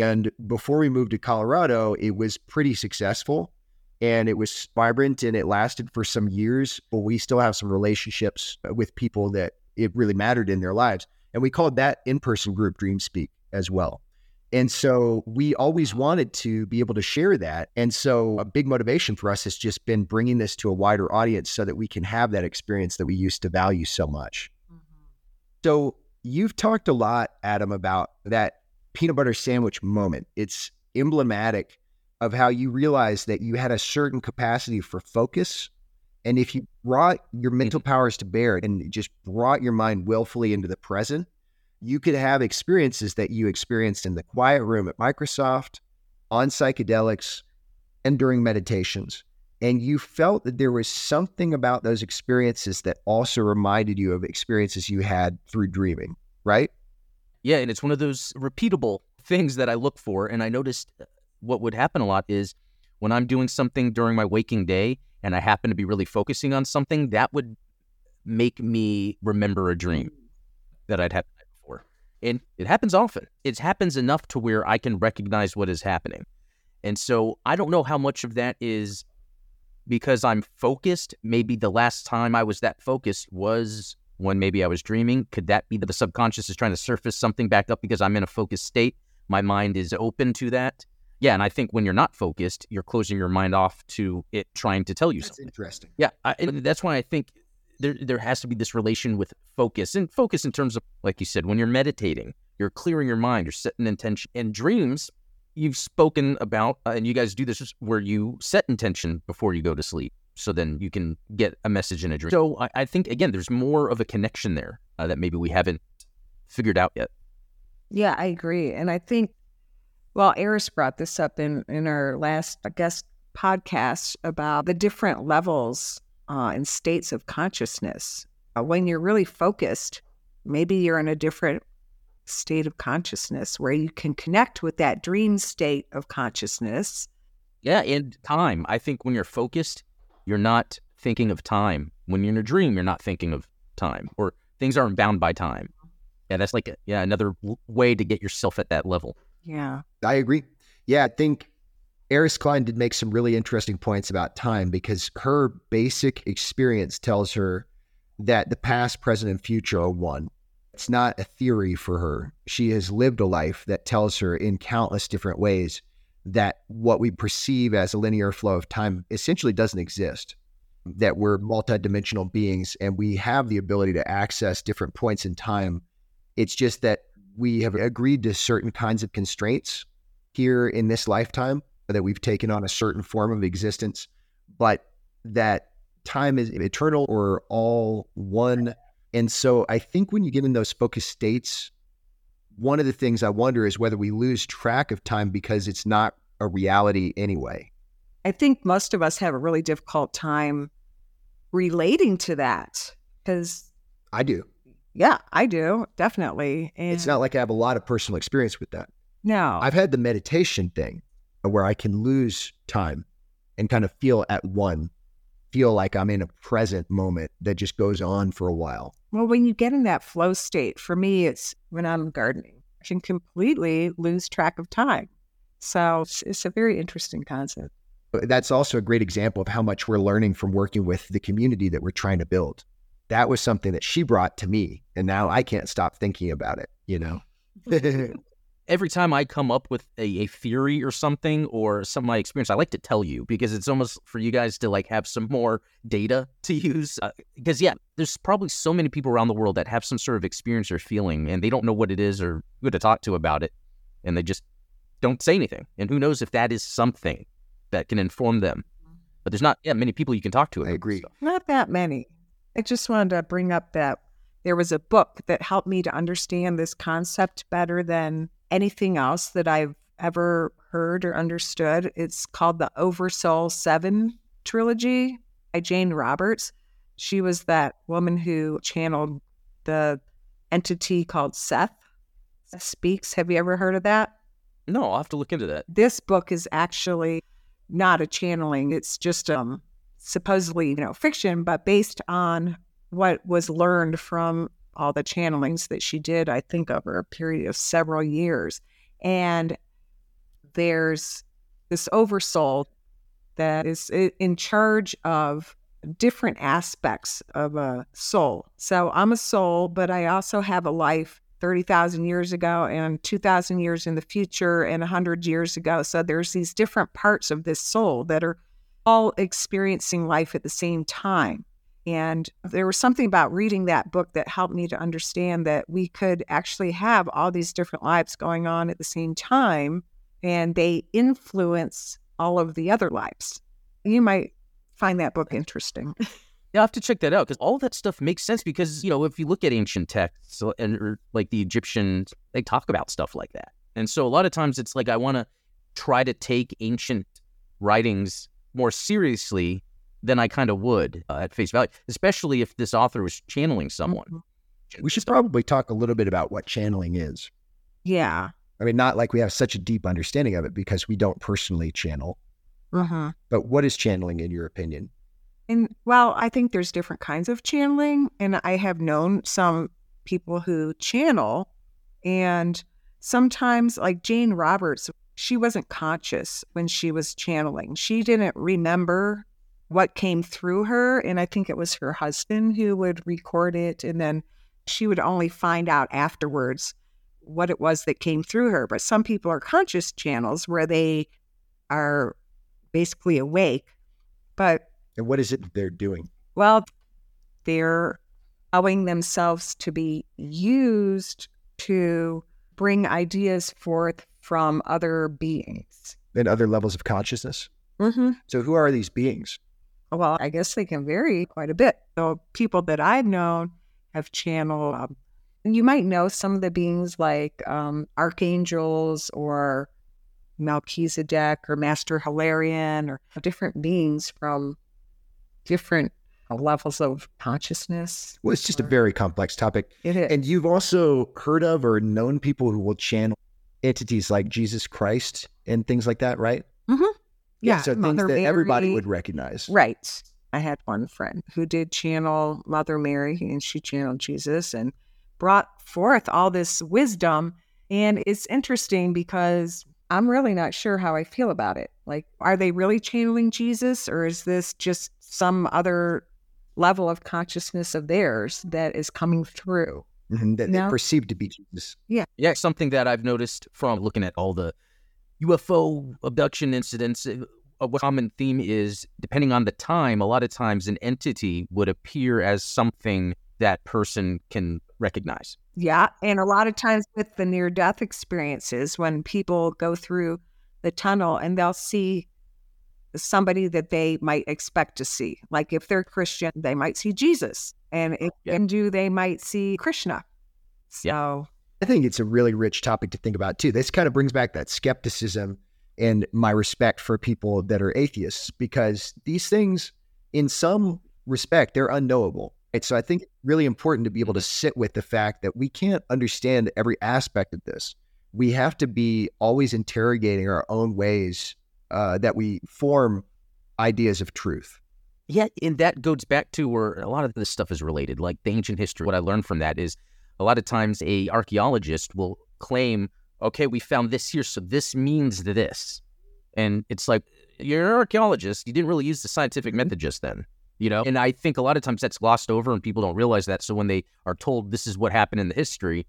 And before we moved to Colorado, it was pretty successful and it was vibrant and it lasted for some years. But we still have some relationships with people that it really mattered in their lives. And we called that in person group Dream Speak as well. And so we always wanted to be able to share that. And so a big motivation for us has just been bringing this to a wider audience so that we can have that experience that we used to value so much. Mm-hmm. So you've talked a lot, Adam, about that peanut butter sandwich moment. It's emblematic of how you realized that you had a certain capacity for focus. And if you brought your mental mm-hmm. powers to bear and just brought your mind willfully into the present, you could have experiences that you experienced in the quiet room at Microsoft, on psychedelics, and during meditations. And you felt that there was something about those experiences that also reminded you of experiences you had through dreaming, right? Yeah. And it's one of those repeatable things that I look for. And I noticed uh, what would happen a lot is when I'm doing something during my waking day and I happen to be really focusing on something, that would make me remember a dream that I'd had before. and it happens often. It happens enough to where I can recognize what is happening. And so I don't know how much of that is because I'm focused. Maybe the last time I was that focused was when maybe I was dreaming. Could that be that the subconscious is trying to surface something back up because I'm in a focused state? My mind is open to that. Yeah, and I think when you're not focused, you're closing your mind off to it trying to tell you that's something. Interesting. Yeah, I, that's why I think there there has to be this relation with focus and focus in terms of like you said when you're meditating you're clearing your mind you're setting intention and dreams you've spoken about uh, and you guys do this where you set intention before you go to sleep so then you can get a message in a dream so i, I think again there's more of a connection there uh, that maybe we haven't figured out yet yeah i agree and i think well Iris brought this up in in our last i guess podcast about the different levels uh, and states of consciousness. Uh, when you're really focused, maybe you're in a different state of consciousness where you can connect with that dream state of consciousness. Yeah, and time. I think when you're focused, you're not thinking of time. When you're in a dream, you're not thinking of time, or things aren't bound by time. Yeah, that's like a, yeah another w- way to get yourself at that level. Yeah. I agree. Yeah, I think Iris Klein did make some really interesting points about time because her basic experience tells her that the past, present, and future are one. It's not a theory for her. She has lived a life that tells her in countless different ways that what we perceive as a linear flow of time essentially doesn't exist, that we're multidimensional beings and we have the ability to access different points in time. It's just that we have agreed to certain kinds of constraints here in this lifetime, that we've taken on a certain form of existence, but that time is eternal or all one. And so I think when you get in those focused states, one of the things I wonder is whether we lose track of time because it's not a reality anyway. I think most of us have a really difficult time relating to that because I do. Yeah, I do. Definitely. And it's not like I have a lot of personal experience with that. No. I've had the meditation thing where I can lose time and kind of feel at one, feel like I'm in a present moment that just goes on for a while. Well, when you get in that flow state, for me, it's when I'm gardening, I can completely lose track of time. So it's, it's a very interesting concept. That's also a great example of how much we're learning from working with the community that we're trying to build. That was something that she brought to me, and now I can't stop thinking about it, you know? every time I come up with a, a, theory or something or some of my experience, I like to tell you because it's almost for you guys to like have some more data to use. Uh, because yeah, there's probably so many people around the world that have some sort of experience or feeling and they don't know what it is or who to talk to about it, and they just don't say anything. And who knows if that is something that can inform them. But there's not yeah many people you can talk to. I agree. Not that many. I just wanted to bring up that there was a book that helped me to understand this concept better than anything else that I've ever heard or understood. It's called the Oversoul Seven trilogy by Jane Roberts. She was that woman who channeled the entity called Seth. Seth Speaks. Have you ever heard of that? No, I'll have to look into that. This book is actually not a channeling. It's just um supposedly, you know, fiction, but based on what was learned from all the channelings that she did, I think, over a period of several years. And there's this oversoul that is in charge of different aspects of a soul. So I'm a soul, but I also have a life 30,000 years ago and 2,000 years in the future and 100 years ago. So there's these different parts of this soul that are all experiencing life at the same time. And there was something about reading that book that helped me to understand that we could actually have all these different lives going on at the same time, and they influence all of the other lives. You might find that book interesting. Yeah, I have to check that out because all that stuff makes sense. Because you know, if you look at ancient texts uh, and or like the Egyptians, they talk about stuff like that. And so a lot of times it's like I want to try to take ancient writings more seriously than I kind of would uh, at face value, especially if this author was channeling someone. Mm-hmm. We should probably talk a little bit about what channeling is. Yeah. I mean, not like we have such a deep understanding of it because we don't personally channel. Uh-huh. But what is channeling in your opinion? And well, I think there's different kinds of channeling. And I have known some people who channel. And sometimes, like Jane Roberts, she wasn't conscious when she was channeling. She didn't remember what came through her. And I think it was her husband who would record it. And then she would only find out afterwards what it was that came through her. But some people are conscious channels where they are basically awake. But and what is it they're doing? Well, they're allowing themselves to be used to bring ideas forth from other beings and other levels of consciousness. Mm-hmm. So, who are these beings? Well, I guess they can vary quite a bit. So, people that I've known have channeled, um, you might know some of the beings like um, archangels or Melchizedek or Master Hilarion or different beings from different levels of consciousness. Well, it's just a very complex topic. It is. And you've also heard of or known people who will channel entities like Jesus Christ and things like that, right? Mm-hmm. Yeah, so Mother things that Mary, everybody would recognize. Right. I had one friend who did channel Mother Mary and she channeled Jesus and brought forth all this wisdom. And it's interesting because I'm really not sure how I feel about it. Like, are they really channeling Jesus or is this just some other level of consciousness of theirs that is coming through? Mhm, that No. they perceive to be Jesus. Yeah. Yeah, something that I've noticed from looking at all the UFO abduction incidents. uh, A common theme is depending on the time, a lot of times an entity would appear as something that person can recognize. Yeah. And a lot of times with the near death experiences, when people go through the tunnel and they'll see somebody that they might expect to see. Like if they're Christian, they might see Jesus. And if Yeah. Hindu, they might see Krishna. So, I think it's a really rich topic to think about too. This kind of brings back that skepticism and my respect for people that are atheists because these things, in some respect, they're unknowable. Right? So I think it's really important to be able to sit with the fact that we can't understand every aspect of this. We have to be always interrogating our own ways uh, that we form ideas of truth. Yeah, and that goes back to where a lot of this stuff is related, like the ancient history. What I learned from that is a lot of times a archaeologist will claim, "Okay, we found this here, so this means this," and it's like you're an archaeologist. You didn't really use the scientific method just then, you know. And I think a lot of times that's glossed over, and people don't realize that. So when they are told this is what happened in the history,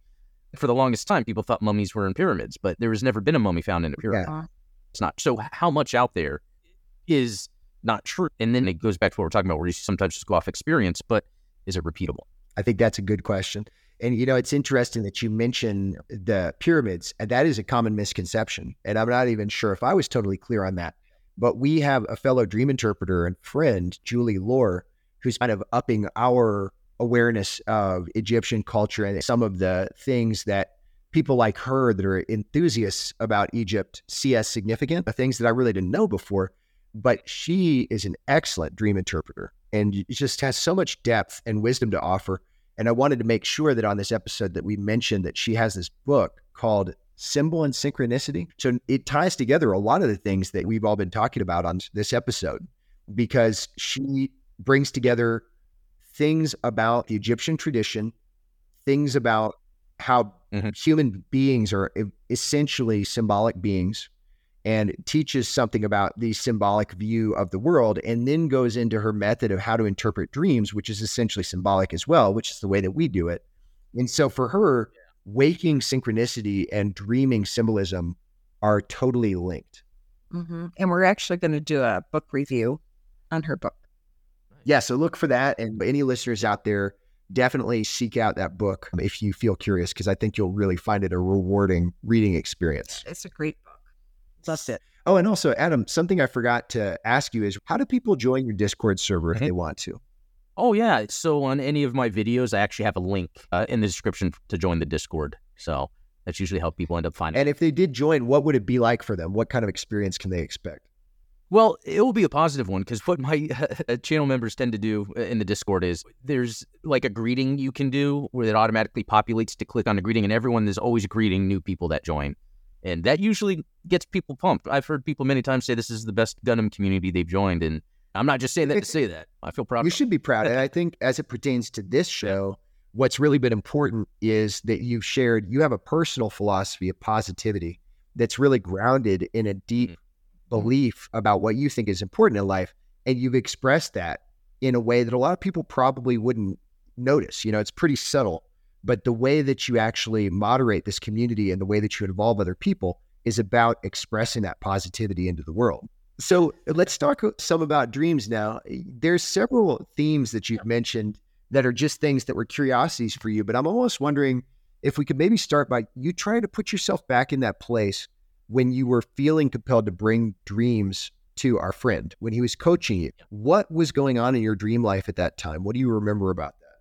for the longest time, people thought mummies were in pyramids, but there has never been a mummy found in a pyramid. uh, It's not. So how much out there is not true? And then it goes back to what we're talking about, where you sometimes just go off experience, but is it repeatable? I think that's a good question. And you know, it's interesting that you mention the pyramids, and that is a common misconception. And I'm not even sure if I was totally clear on that. But we have a fellow dream interpreter and friend, Julie Loar, who's kind of upping our awareness of Egyptian culture and some of the things that people like her that are enthusiasts about Egypt see as significant, the things that I really didn't know before. But she is an excellent dream interpreter and just has so much depth and wisdom to offer. And I wanted to make sure that on this episode that we mentioned that she has this book called Symbol and Synchronicity. So it ties together a lot of the things that we've all been talking about on this episode because she brings together things about the Egyptian tradition, things about how Mhm. human beings are essentially symbolic beings and teaches something about the symbolic view of the world and then goes into her method of how to interpret dreams which is essentially symbolic as well which is the way that we do it and so for her waking synchronicity and dreaming symbolism are totally linked mhm. and we're actually going to do a book review on her book. yeah so look for that and any listeners out there definitely seek out that book if you feel curious because i think you'll really find it a rewarding reading experience It's a great book. Loved it. oh and also adam something i forgot to ask you is how do people join your discord server if Mhm. they want to Oh yeah. So on any of my videos, I actually have a link uh, in the description to join the Discord. So that's usually how people end up finding. And if they did join, what would it be like for them? What kind of experience can they expect? Well, it will be a positive one because what my channel members tend to do uh, in the Discord is there's like a greeting you can do where it automatically populates to click on the greeting, and everyone is always greeting new people that join. And that usually gets people pumped. I've heard people many times say this is the best Gundam community they've joined. And I'm not just saying that to say that. I feel proud You should be proud. And I think as it pertains to this show, what's really been important is that you've shared, you have a personal philosophy of positivity that's really grounded in a deep Mhm. belief about what you think is important in life. And you've expressed that in a way that a lot of people probably wouldn't notice. You know, it's pretty subtle, but the way that you actually moderate this community and the way that you involve other people is about expressing that positivity into the world. So let's talk some about dreams now. There's several themes that you've mentioned that are just things that were curiosities for you, but I'm almost wondering if we could maybe start by you trying to put yourself back in that place when you were feeling compelled to bring dreams to our friend when he was coaching you. What was going on in your dream life at that time? What do you remember about that?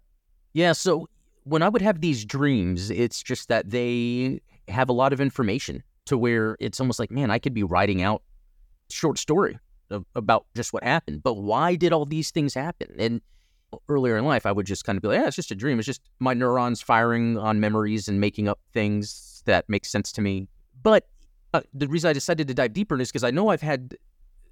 Yeah, so when I would have these dreams, it's just that they have a lot of information to where it's almost like, man, I could be writing out short story of, about just what happened. But why did all these things happen? And earlier in life, I would just kind of be like, yeah, it's just a dream. It's just my neurons firing on memories and making up things that make sense to me. But uh, the reason I decided to dive deeper in is because I know I've had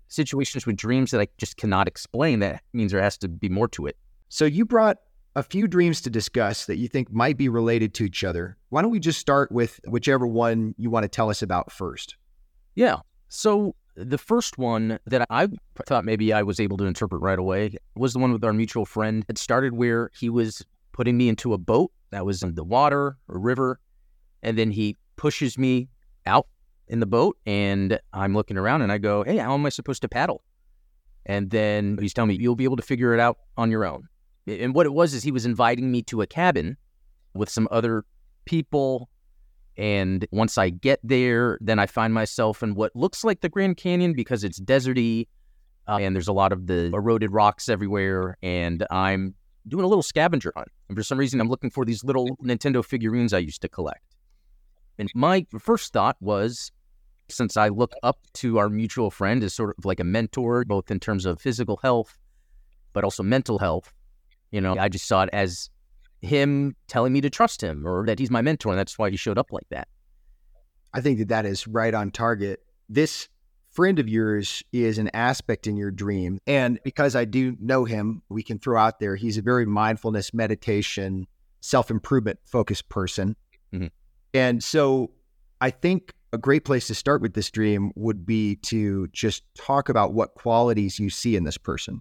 situations with dreams that I just cannot explain. That means there has to be more to it. So you brought a few dreams to discuss that you think might be related to each other. Why don't we just start with whichever one you want to tell us about first? Yeah. So the first one that I thought maybe I was able to interpret right away was the one with our mutual friend. It started where he was putting me into a boat that was in the water or river, and then he pushes me out in the boat, and I'm looking around and I go, "Hey, how am I supposed to paddle?" And then he's telling me, "You'll be able to figure it out on your own." And what it was is he was inviting me to a cabin with some other people and once I get there, then I find myself in what looks like the Grand Canyon because it's deserty uh, and there's a lot of the eroded rocks everywhere. And I'm doing a little scavenger hunt. And for some reason, I'm looking for these little Nintendo figurines I used to collect. And my first thought was since I look up to our mutual friend as sort of like a mentor, both in terms of physical health, but also mental health, you know, I just saw it as him telling me to trust him or that he's my mentor and that's why he showed up like that. I think that that is right on target. This friend of yours is an aspect in your dream. And because I do know him, we can throw out there he's a very mindfulness, meditation, self improvement focused person. Mm-hmm. And so I think a great place to start with this dream would be to just talk about what qualities you see in this person.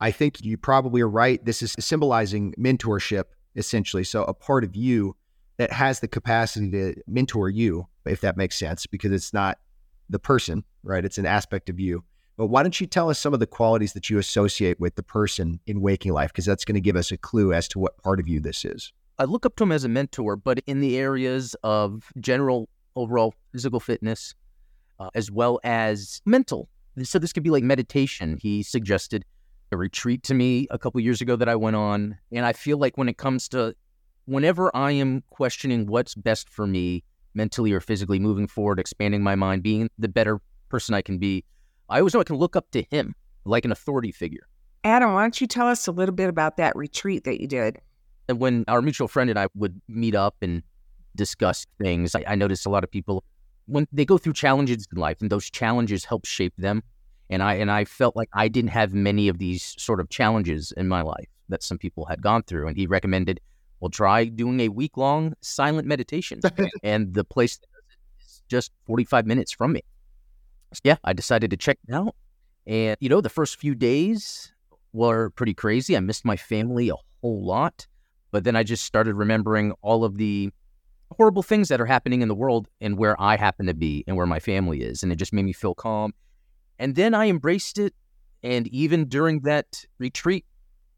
I think you probably are right. This is symbolizing mentorship, essentially. So, a part of you that has the capacity to mentor you, if that makes sense, because it's not the person, right? It's an aspect of you. But why don't you tell us some of the qualities that you associate with the person in waking life? Because that's going to give us a clue as to what part of you this is. I look up to him as a mentor, but in the areas of general overall physical fitness, uh, as well as mental. So, this could be like meditation. He suggested a retreat to me a couple years ago that I went on. And I feel like when it comes to whenever I am questioning what's best for me mentally or physically moving forward, expanding my mind, being the better person I can be, I always know I can look up to him like an authority figure. Adam, why don't you tell us a little bit about that retreat that you did? And when our mutual friend and I would meet up and discuss things, I, I noticed a lot of people when they go through challenges in life and those challenges help shape them and I and I felt like I didn't have many of these sort of challenges in my life that some people had gone through. And he recommended, well, try doing a week long silent meditation. and the place is just 45 minutes from me. So yeah, I decided to check it out. And, you know, the first few days were pretty crazy. I missed my family a whole lot. But then I just started remembering all of the horrible things that are happening in the world and where I happen to be and where my family is. And it just made me feel calm. And then I embraced it. And even during that retreat,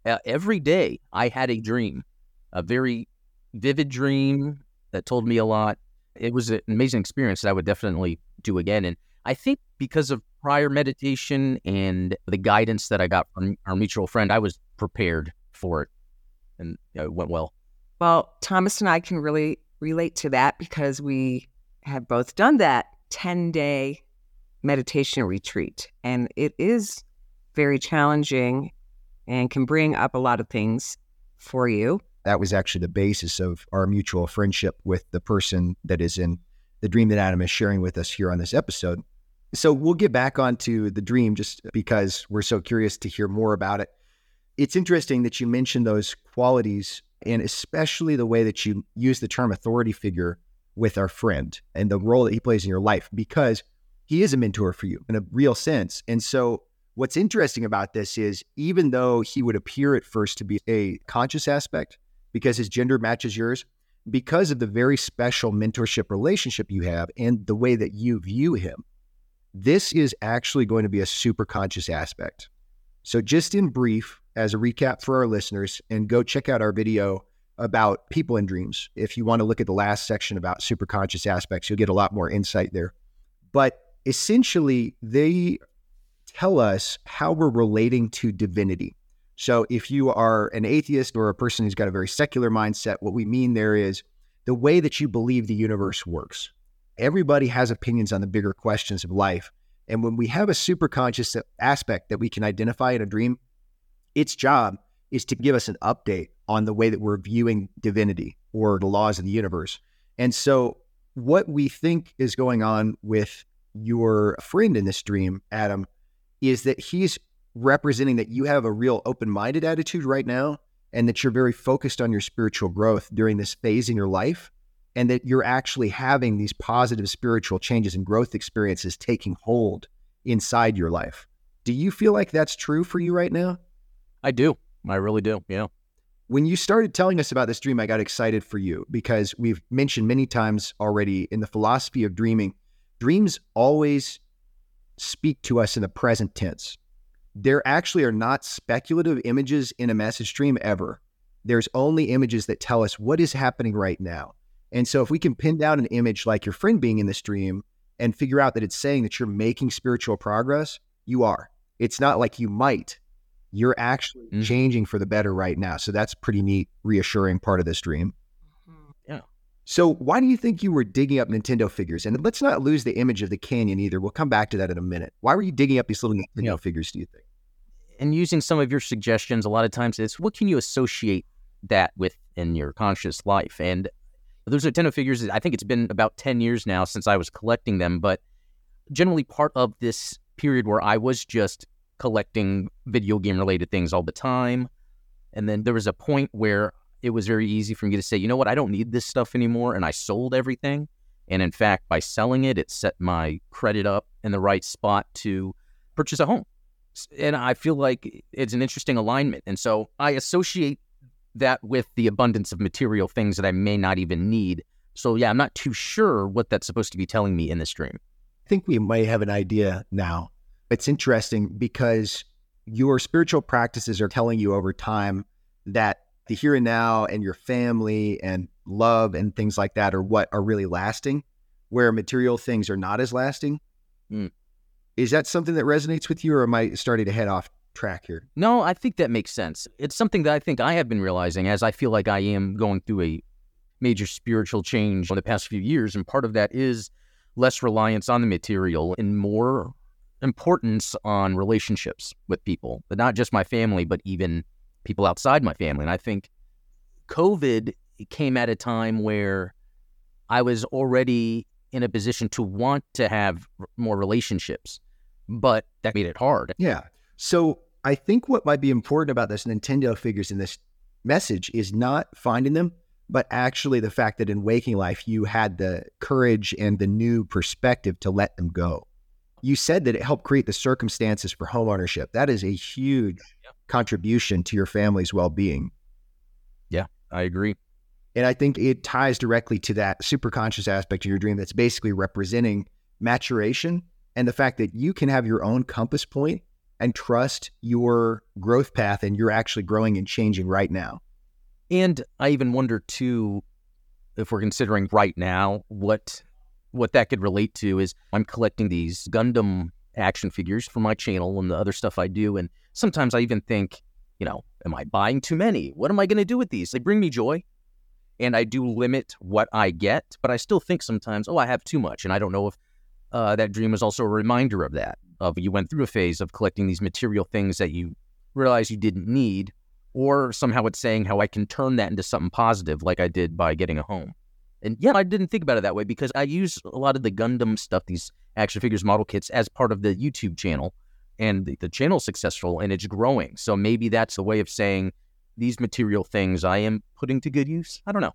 uh, every day I had a dream, a very vivid dream that told me a lot. It was an amazing experience that I would definitely do again. And I think because of prior meditation and the guidance that I got from our mutual friend, I was prepared for it and it went well. Well, Thomas and I can really relate to that because we have both done that 10 day meditation retreat. And it is very challenging and can bring up a lot of things for you. That was actually the basis of our mutual friendship with the person that is in the dream that Adam is sharing with us here on this episode. So we'll get back onto the dream just because we're so curious to hear more about it. It's interesting that you mentioned those qualities and especially the way that you use the term authority figure with our friend and the role that he plays in your life because he is a mentor for you in a real sense. And so what's interesting about this is even though he would appear at first to be a conscious aspect because his gender matches yours, because of the very special mentorship relationship you have and the way that you view him, this is actually going to be a super conscious aspect. So, just in brief, as a recap for our listeners, and go check out our video about people in dreams. If you want to look at the last section about super conscious aspects, you'll get a lot more insight there. But essentially they tell us how we're relating to divinity. So if you are an atheist or a person who's got a very secular mindset, what we mean there is the way that you believe the universe works. Everybody has opinions on the bigger questions of life. And when we have a superconscious aspect that we can identify in a dream, its job is to give us an update on the way that we're viewing divinity or the laws of the universe. And so, what we think is going on with your friend in this dream, Adam, is that he's representing that you have a real open minded attitude right now and that you're very focused on your spiritual growth during this phase in your life and that you're actually having these positive spiritual changes and growth experiences taking hold inside your life. Do you feel like that's true for you right now? I do. I really do. Yeah. When you started telling us about this dream, I got excited for you because we've mentioned many times already in the philosophy of dreaming, dreams always speak to us in the present tense. There actually are not speculative images in a message stream ever. There's only images that tell us what is happening right now. And so if we can pin down an image like your friend being in the stream and figure out that it's saying that you're making spiritual progress, you are. It's not like you might. You're actually mm-hmm. changing for the better right now. So that's pretty neat, reassuring part of this dream. So why do you think you were digging up Nintendo figures? And let's not lose the image of the canyon either. We'll come back to that in a minute. Why were you digging up these little Nintendo yeah. figures, do you think? And using some of your suggestions, a lot of times it's what can you associate that with in your conscious life? And those Nintendo figures, I think it's been about 10 years now since I was collecting them, but generally part of this period where I was just collecting video game related things all the time. And then there was a point where it was very easy for me to say, you know what, I don't need this stuff anymore. And I sold everything. And in fact, by selling it, it set my credit up in the right spot to purchase a home. And I feel like it's an interesting alignment. And so I associate that with the abundance of material things that I may not even need. So yeah, I'm not too sure what that's supposed to be telling me in this dream. I think we might have an idea now. It's interesting because your spiritual practices are telling you over time that the here and now and your family and love and things like that are what are really lasting, where material things are not as lasting. Mm. Is that something that resonates with you, or am I starting to head off track here. No, I think that makes sense. It's something that I think I have been realizing as I feel like I am going through a major spiritual change in the past few years. And part of that is less reliance on the material and more importance on relationships with people, but not just my family, but even people outside my family. And I think COVID came at a time where I was already in a position to want to have more relationships, but that made it hard. Yeah. So I think what might be important about this Nintendo figures in this message is not finding them, but actually the fact that in waking life you had the courage and the new perspective to let them go. You said that it helped create the circumstances for home ownership. That is a huge yeah. Contribution to your family's well-being. Yeah, I agree. And I think it ties directly to that superconscious aspect of your dream that's basically representing maturation and the fact that you can have your own compass point and trust your growth path and you're actually growing and changing right now. And I even wonder too, if we're considering right now, what what that could relate to is I'm collecting these Gundam action figures for my channel and the other stuff I do. And sometimes I even think, you know, am I buying too many? What am I going to do with these? They bring me joy. And I do limit what I get, but I still think sometimes, oh, I have too much. And I don't know if uh, that dream is also a reminder of that of you went through a phase of collecting these material things that you realized you didn't need, or somehow it's saying how I can turn that into something positive, like I did by getting a home. And yeah, I didn't think about it that way because I use a lot of the Gundam stuff, these action figures model kits, as part of the YouTube channel. And the, the channel's successful and it's growing. So maybe that's a way of saying these material things I am putting to good use. I don't know.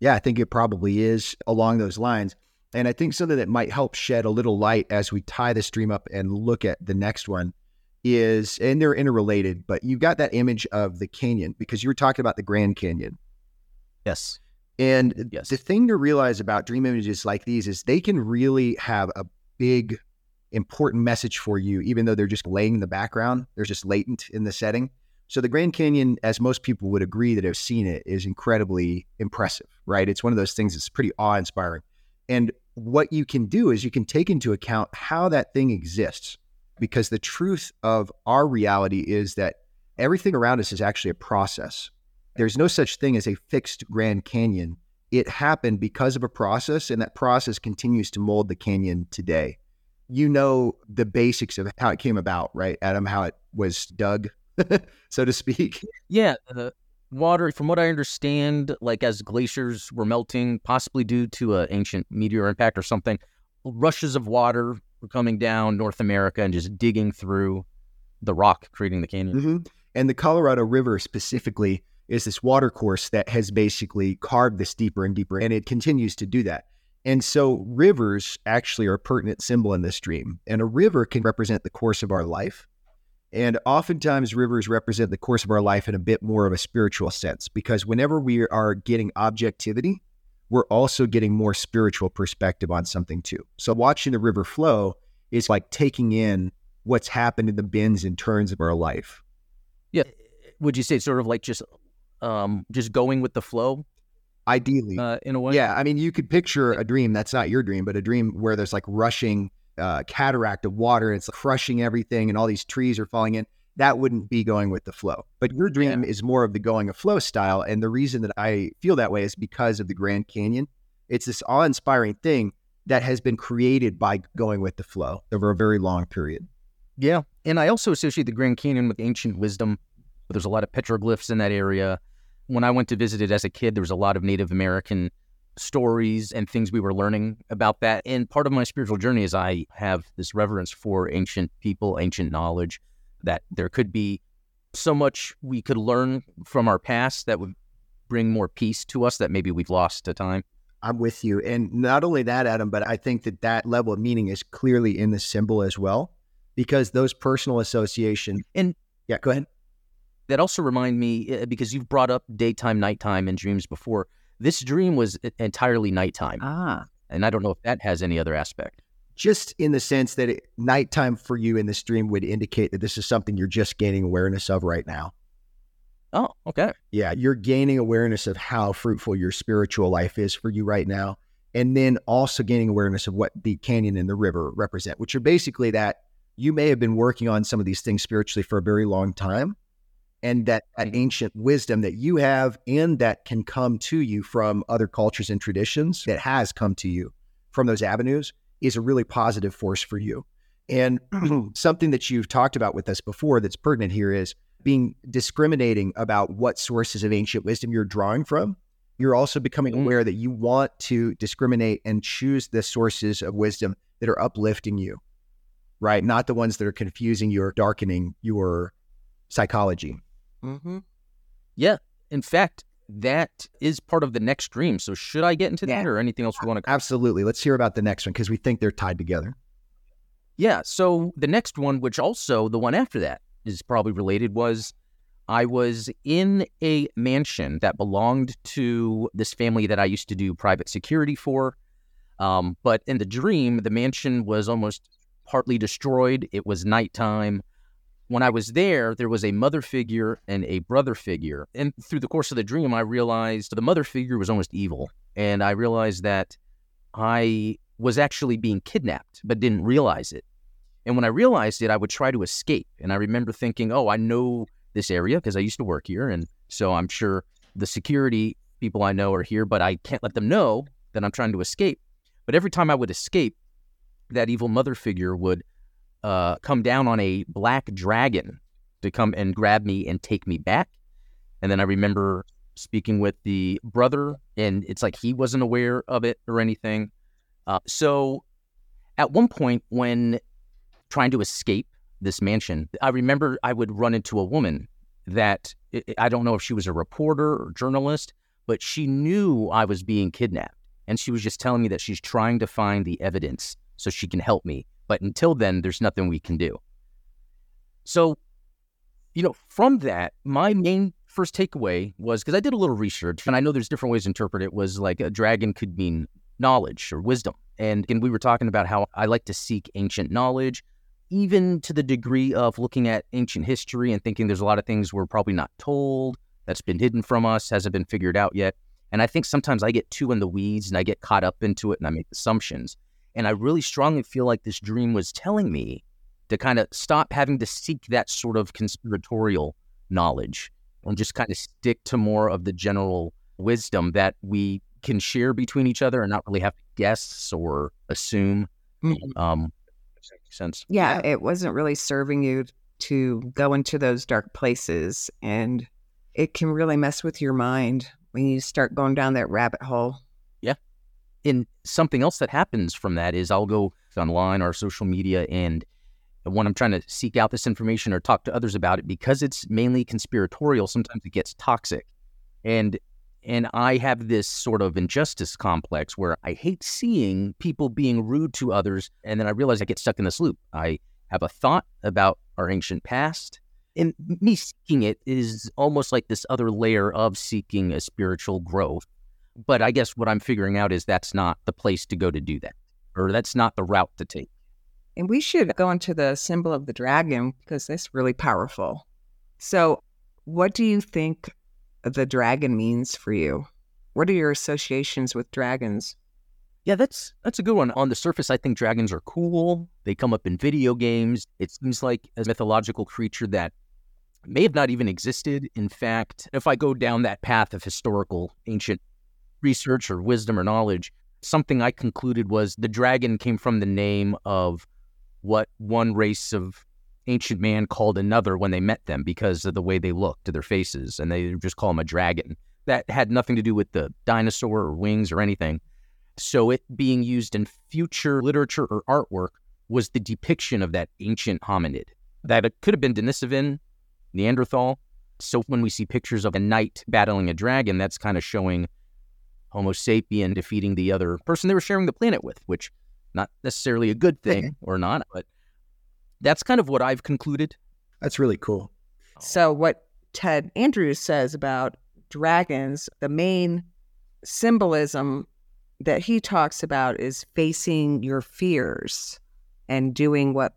Yeah, I think it probably is along those lines. And I think something that might help shed a little light as we tie the stream up and look at the next one is, and they're interrelated, but you've got that image of the canyon because you were talking about the Grand Canyon. Yes. And yes. the thing to realize about dream images like these is they can really have a big, important message for you, even though they're just laying in the background. They're just latent in the setting. So the Grand Canyon, as most people would agree that have seen it, is incredibly impressive, right? It's one of those things that's pretty awe inspiring. And what you can do is you can take into account how that thing exists. Because the truth of our reality is that everything around us is actually a process. There's no such thing as a fixed Grand Canyon. It happened because of a process, and that process continues to mold the canyon today. You know the basics of how it came about, right, Adam? How it was dug, so to speak. Yeah, the water, from what I understand, like as glaciers were melting, possibly due to an ancient meteor impact or something, rushes of water were coming down North America and just digging through the rock, creating the canyon. Mm-hmm. And the Colorado River specifically is this water course that has basically carved this deeper and deeper, and it continues to do that. And so rivers actually are a pertinent symbol in this dream. And a river can represent the course of our life. And oftentimes rivers represent the course of our life in a bit more of a spiritual sense, because whenever we are getting objectivity, we're also getting more spiritual perspective on something too. So watching the river flow is like taking in what's happened in the bends and turns of our life. Yeah. Would you say it's sort of like just um just going with the flow? Ideally. Uh, in a way. Yeah. I mean, you could picture a dream that's not your dream, but a dream where there's like rushing uh, cataract of water and it's crushing everything and all these trees are falling in. That wouldn't be going with the flow. But your dream yeah. is more of the going of flow style. And the reason that I feel that way is because of the Grand Canyon. It's this awe inspiring thing that has been created by going with the flow over a very long period. Yeah. And I also associate the Grand Canyon with ancient wisdom. There's a lot of petroglyphs in that area. When I went to visit it as a kid, there was a lot of Native American stories and things we were learning about that. And part of my spiritual journey is I have this reverence for ancient people, ancient knowledge, that there could be so much we could learn from our past that would bring more peace to us that maybe we've lost to time. I'm with you. And not only that, Adam, but I think that that level of meaning is clearly in the symbol as well, because those personal association. And yeah, go ahead. That also remind me uh, because you've brought up daytime, nighttime, and dreams before. This dream was entirely nighttime. Ah. And I don't know if that has any other aspect. Just in the sense that it, nighttime for you in this dream would indicate that this is something you're just gaining awareness of right now. Oh, okay. Yeah, you're gaining awareness of how fruitful your spiritual life is for you right now. And then also gaining awareness of what the canyon and the river represent, which are basically that you may have been working on some of these things spiritually for a very long time. And that, that ancient wisdom that you have and that can come to you from other cultures and traditions that has come to you from those avenues is a really positive force for you. And something that you've talked about with us before that's pertinent here is being discriminating about what sources of ancient wisdom you're drawing from, you're also becoming mm-hmm. aware that you want to discriminate and choose the sources of wisdom that are uplifting you, right? Not the ones that are confusing you or darkening your psychology. Mm-hmm. Yeah. In fact, that is part of the next dream. So, should I get into that or anything else we want to? Absolutely. Let's hear about the next one because we think they're tied together. Yeah. So, the next one, which also the one after that, is probably related was I was in a mansion that belonged to this family that I used to do private security for. Um, but in the dream, the mansion was almost partly destroyed. It was nighttime. When I was there, there was a mother figure and a brother figure. And through the course of the dream, I realized the mother figure was almost evil. And I realized that I was actually being kidnapped, but didn't realize it. And when I realized it, I would try to escape. And I remember thinking, oh, I know this area because I used to work here. And so I'm sure the security people I know are here, but I can't let them know that I'm trying to escape. But every time I would escape, that evil mother figure would uh, come down on a black dragon to come and grab me and take me back. And then I remember speaking with the brother, and it's like he wasn't aware of it or anything. Uh, so at one point, when trying to escape this mansion. I remember I would run into a woman that I don't know if she was a reporter or journalist, but she knew I was being kidnapped. And she was just telling me that she's trying to find the evidence so she can help me. But until then, there's nothing we can do. So, you know, from that, my main first takeaway was because I did a little research and I know there's different ways to interpret it, was like a dragon could mean knowledge or wisdom. And, and we were talking about how I like to seek ancient knowledge even to the degree of looking at ancient history and thinking there's a lot of things we're probably not told, that's been hidden from us, hasn't been figured out yet. And I think sometimes I get too in the weeds and I get caught up into it and I make assumptions. And I really strongly feel like this dream was telling me to kind of stop having to seek that sort of conspiratorial knowledge and just kind of stick to more of the general wisdom that we can share between each other and not really have to guess or assume. Mm-hmm. Um, sense. Yeah, yeah, it wasn't really serving you to go into those dark places. And it can really mess with your mind when you start going down that rabbit hole. And something else that happens from that is I'll go online or social media and when I'm trying to seek out this information or talk to others about it, because it's mainly conspiratorial, sometimes it gets toxic. And and I have this sort of injustice complex where I hate seeing people being rude to others. And then I realize I get stuck in this loop. I have a thought about our ancient past. And me seeking it is almost like this other layer of seeking a spiritual growth. But I guess what I'm figuring out is that's not the place to go to do that, or that's not the route to take. And we should go into the symbol of the dragon because that's really powerful. So, what do you think the dragon means for you? What are your associations with dragons? Yeah, that's that's a good one. On the surface, I think dragons are cool. They come up in video games. It seems like a mythological creature that may have not even existed. In fact, if I go down that path of historical ancient research or wisdom or knowledge, something I concluded was the dragon came from the name of what one race of ancient man called another when they met them because of the way they looked to their faces, and they just call him a dragon. That had nothing to do with the dinosaur or wings or anything. So it being used in future literature or artwork was the depiction of that ancient hominid. That it could have been Denisovan, Neanderthal. So when we see pictures of a knight battling a dragon, that's kind of showing Homo sapien defeating the other person they were sharing the planet with, which not necessarily a good thing mm-hmm. or not, but that's kind of what I've concluded. That's really cool. So, what Ted Andrews says about dragons, the main symbolism that he talks about is facing your fears and doing what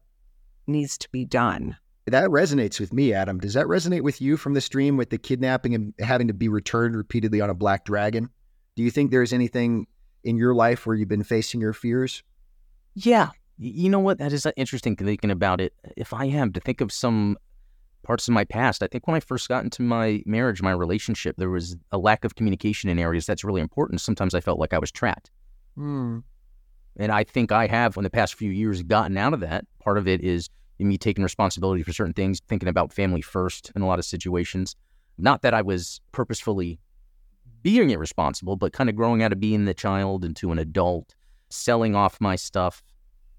needs to be done. That resonates with me, Adam. Does that resonate with you from the stream with the kidnapping and having to be returned repeatedly on a black dragon? Do you think there's anything in your life where you've been facing your fears? Yeah, you know what? That is uh, interesting thinking about it. If I am to think of some parts of my past, I think when I first got into my marriage, my relationship, there was a lack of communication in areas that's really important. Sometimes I felt like I was trapped. Mm. And I think I have, in the past few years, gotten out of that. Part of it is me taking responsibility for certain things, thinking about family first in a lot of situations. Not that I was purposefully being irresponsible, but kind of growing out of being the child into an adult, selling off my stuff,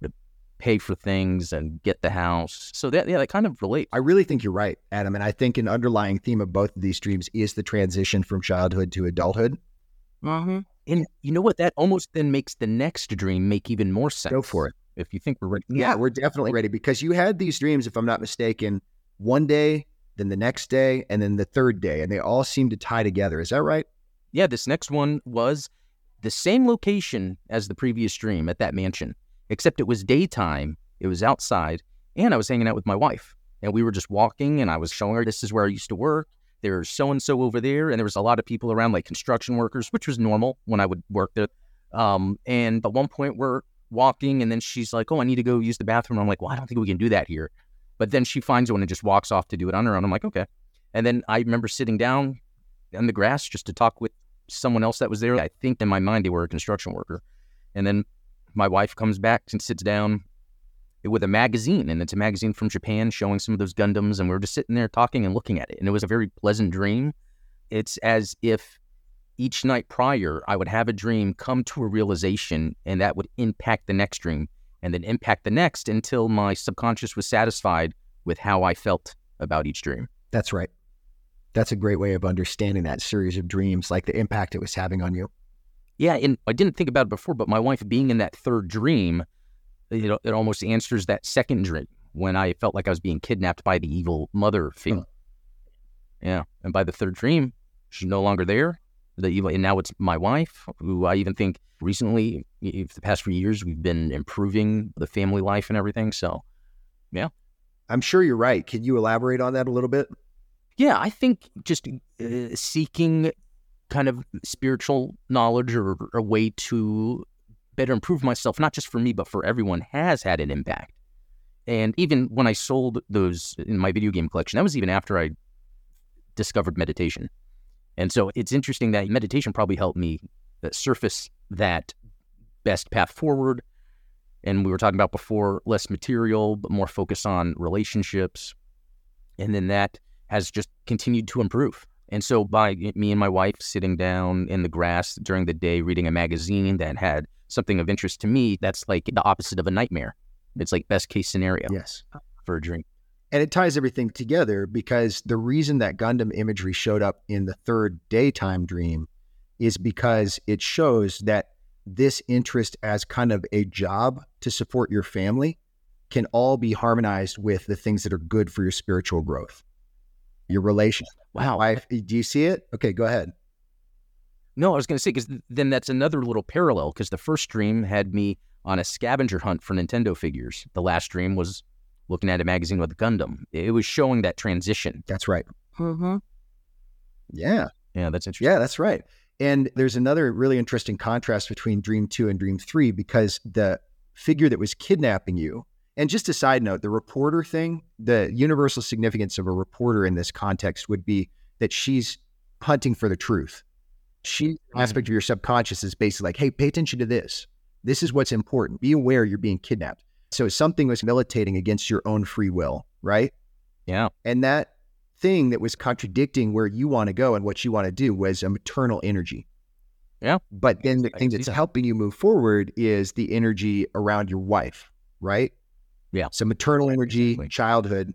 to pay for things and get the house. So that yeah, that kind of relates. I really think you're right, Adam. And I think an underlying theme of both of these streams is the transition from childhood to adulthood. Mm-hmm. And you know what? That almost then makes the next dream make even more sense. Go for it. If you think we're ready. Yeah, we're definitely ready because you had these dreams, if I'm not mistaken, one day, then the next day, and then the third day, and they all seem to tie together. Is that right? Yeah, this next one was the same location as the previous dream at that mansion except it was daytime, it was outside, and I was hanging out with my wife. And we were just walking, and I was showing her this is where I used to work. There's so and so over there, and there was a lot of people around, like construction workers, which was normal when I would work there. Um, and at one point, we're walking, and then she's like, "Oh, I need to go use the bathroom." I'm like, "Well, I don't think we can do that here." But then she finds one and just walks off to do it on her own. I'm like, "Okay." And then I remember sitting down on the grass just to talk with someone else that was there. I think in my mind they were a construction worker. And then my wife comes back and sits down with a magazine, and it's a magazine from Japan showing some of those Gundams, and we are just sitting there talking and looking at it, and it was a very pleasant dream. It's as if each night prior, I would have a dream come to a realization, and that would impact the next dream, and then impact the next until my subconscious was satisfied with how I felt about each dream. That's right. That's a great way of understanding that series of dreams, like the impact it was having on you. Yeah, and I didn't think about it before, but my wife being in that third dream, it, it almost answers that second dream when I felt like I was being kidnapped by the evil mother figure. Yeah, and by the third dream, she's no longer there. The evil, and now it's my wife, who I even think recently, the past few years, we've been improving the family life and everything. So, yeah, I'm sure you're right. Can you elaborate on that a little bit? Yeah, I think just uh, seeking kind of spiritual knowledge or a way to better improve myself, not just for me, but for everyone, has had an impact. And even when I sold those in my video game collection, that was even after I discovered meditation. And so it's interesting that meditation probably helped me uh, surface that best path forward. And we were talking about before less material, but more focus on relationships. And then that has just continued to improve. And so, by eh, me and my wife sitting down in the grass during the day reading a magazine that had something of interest to me, that's like the opposite of a nightmare. It's like best case scenario Yes. for a dream. And it ties everything together because the reason that Gundam imagery showed up in the third daytime dream is because it shows that this interest as kind of a job to support your family can all be harmonized with the things that are good for your spiritual growth. Your relationship, Wow. wife. Do you see it? Okay, go ahead. No, I was going to say because then that's another little parallel because the first dream had me on a scavenger hunt for Nintendo figures. The last dream was looking at a magazine with Gundam. It was showing that transition. That's right. Mm-hmm. Yeah. Yeah, that's interesting. Yeah, that's right. And there's another really interesting contrast between Dream 2 and Dream 3 because the figure that was kidnapping you, and just a side note, the reporter thing, the universal significance of a reporter in this context would be that she's hunting for the truth. She, aspect of your subconscious is basically like, hey, pay attention to this. This is what's important. Be aware you're being kidnapped. So something was militating against your own free will, right? Yeah. And that thing that was contradicting where you want to go and what you want to do was a maternal energy. Yeah. But then the I thing that's that. helping you move forward is the energy around your wife, right? Yeah. So maternal energy, childhood,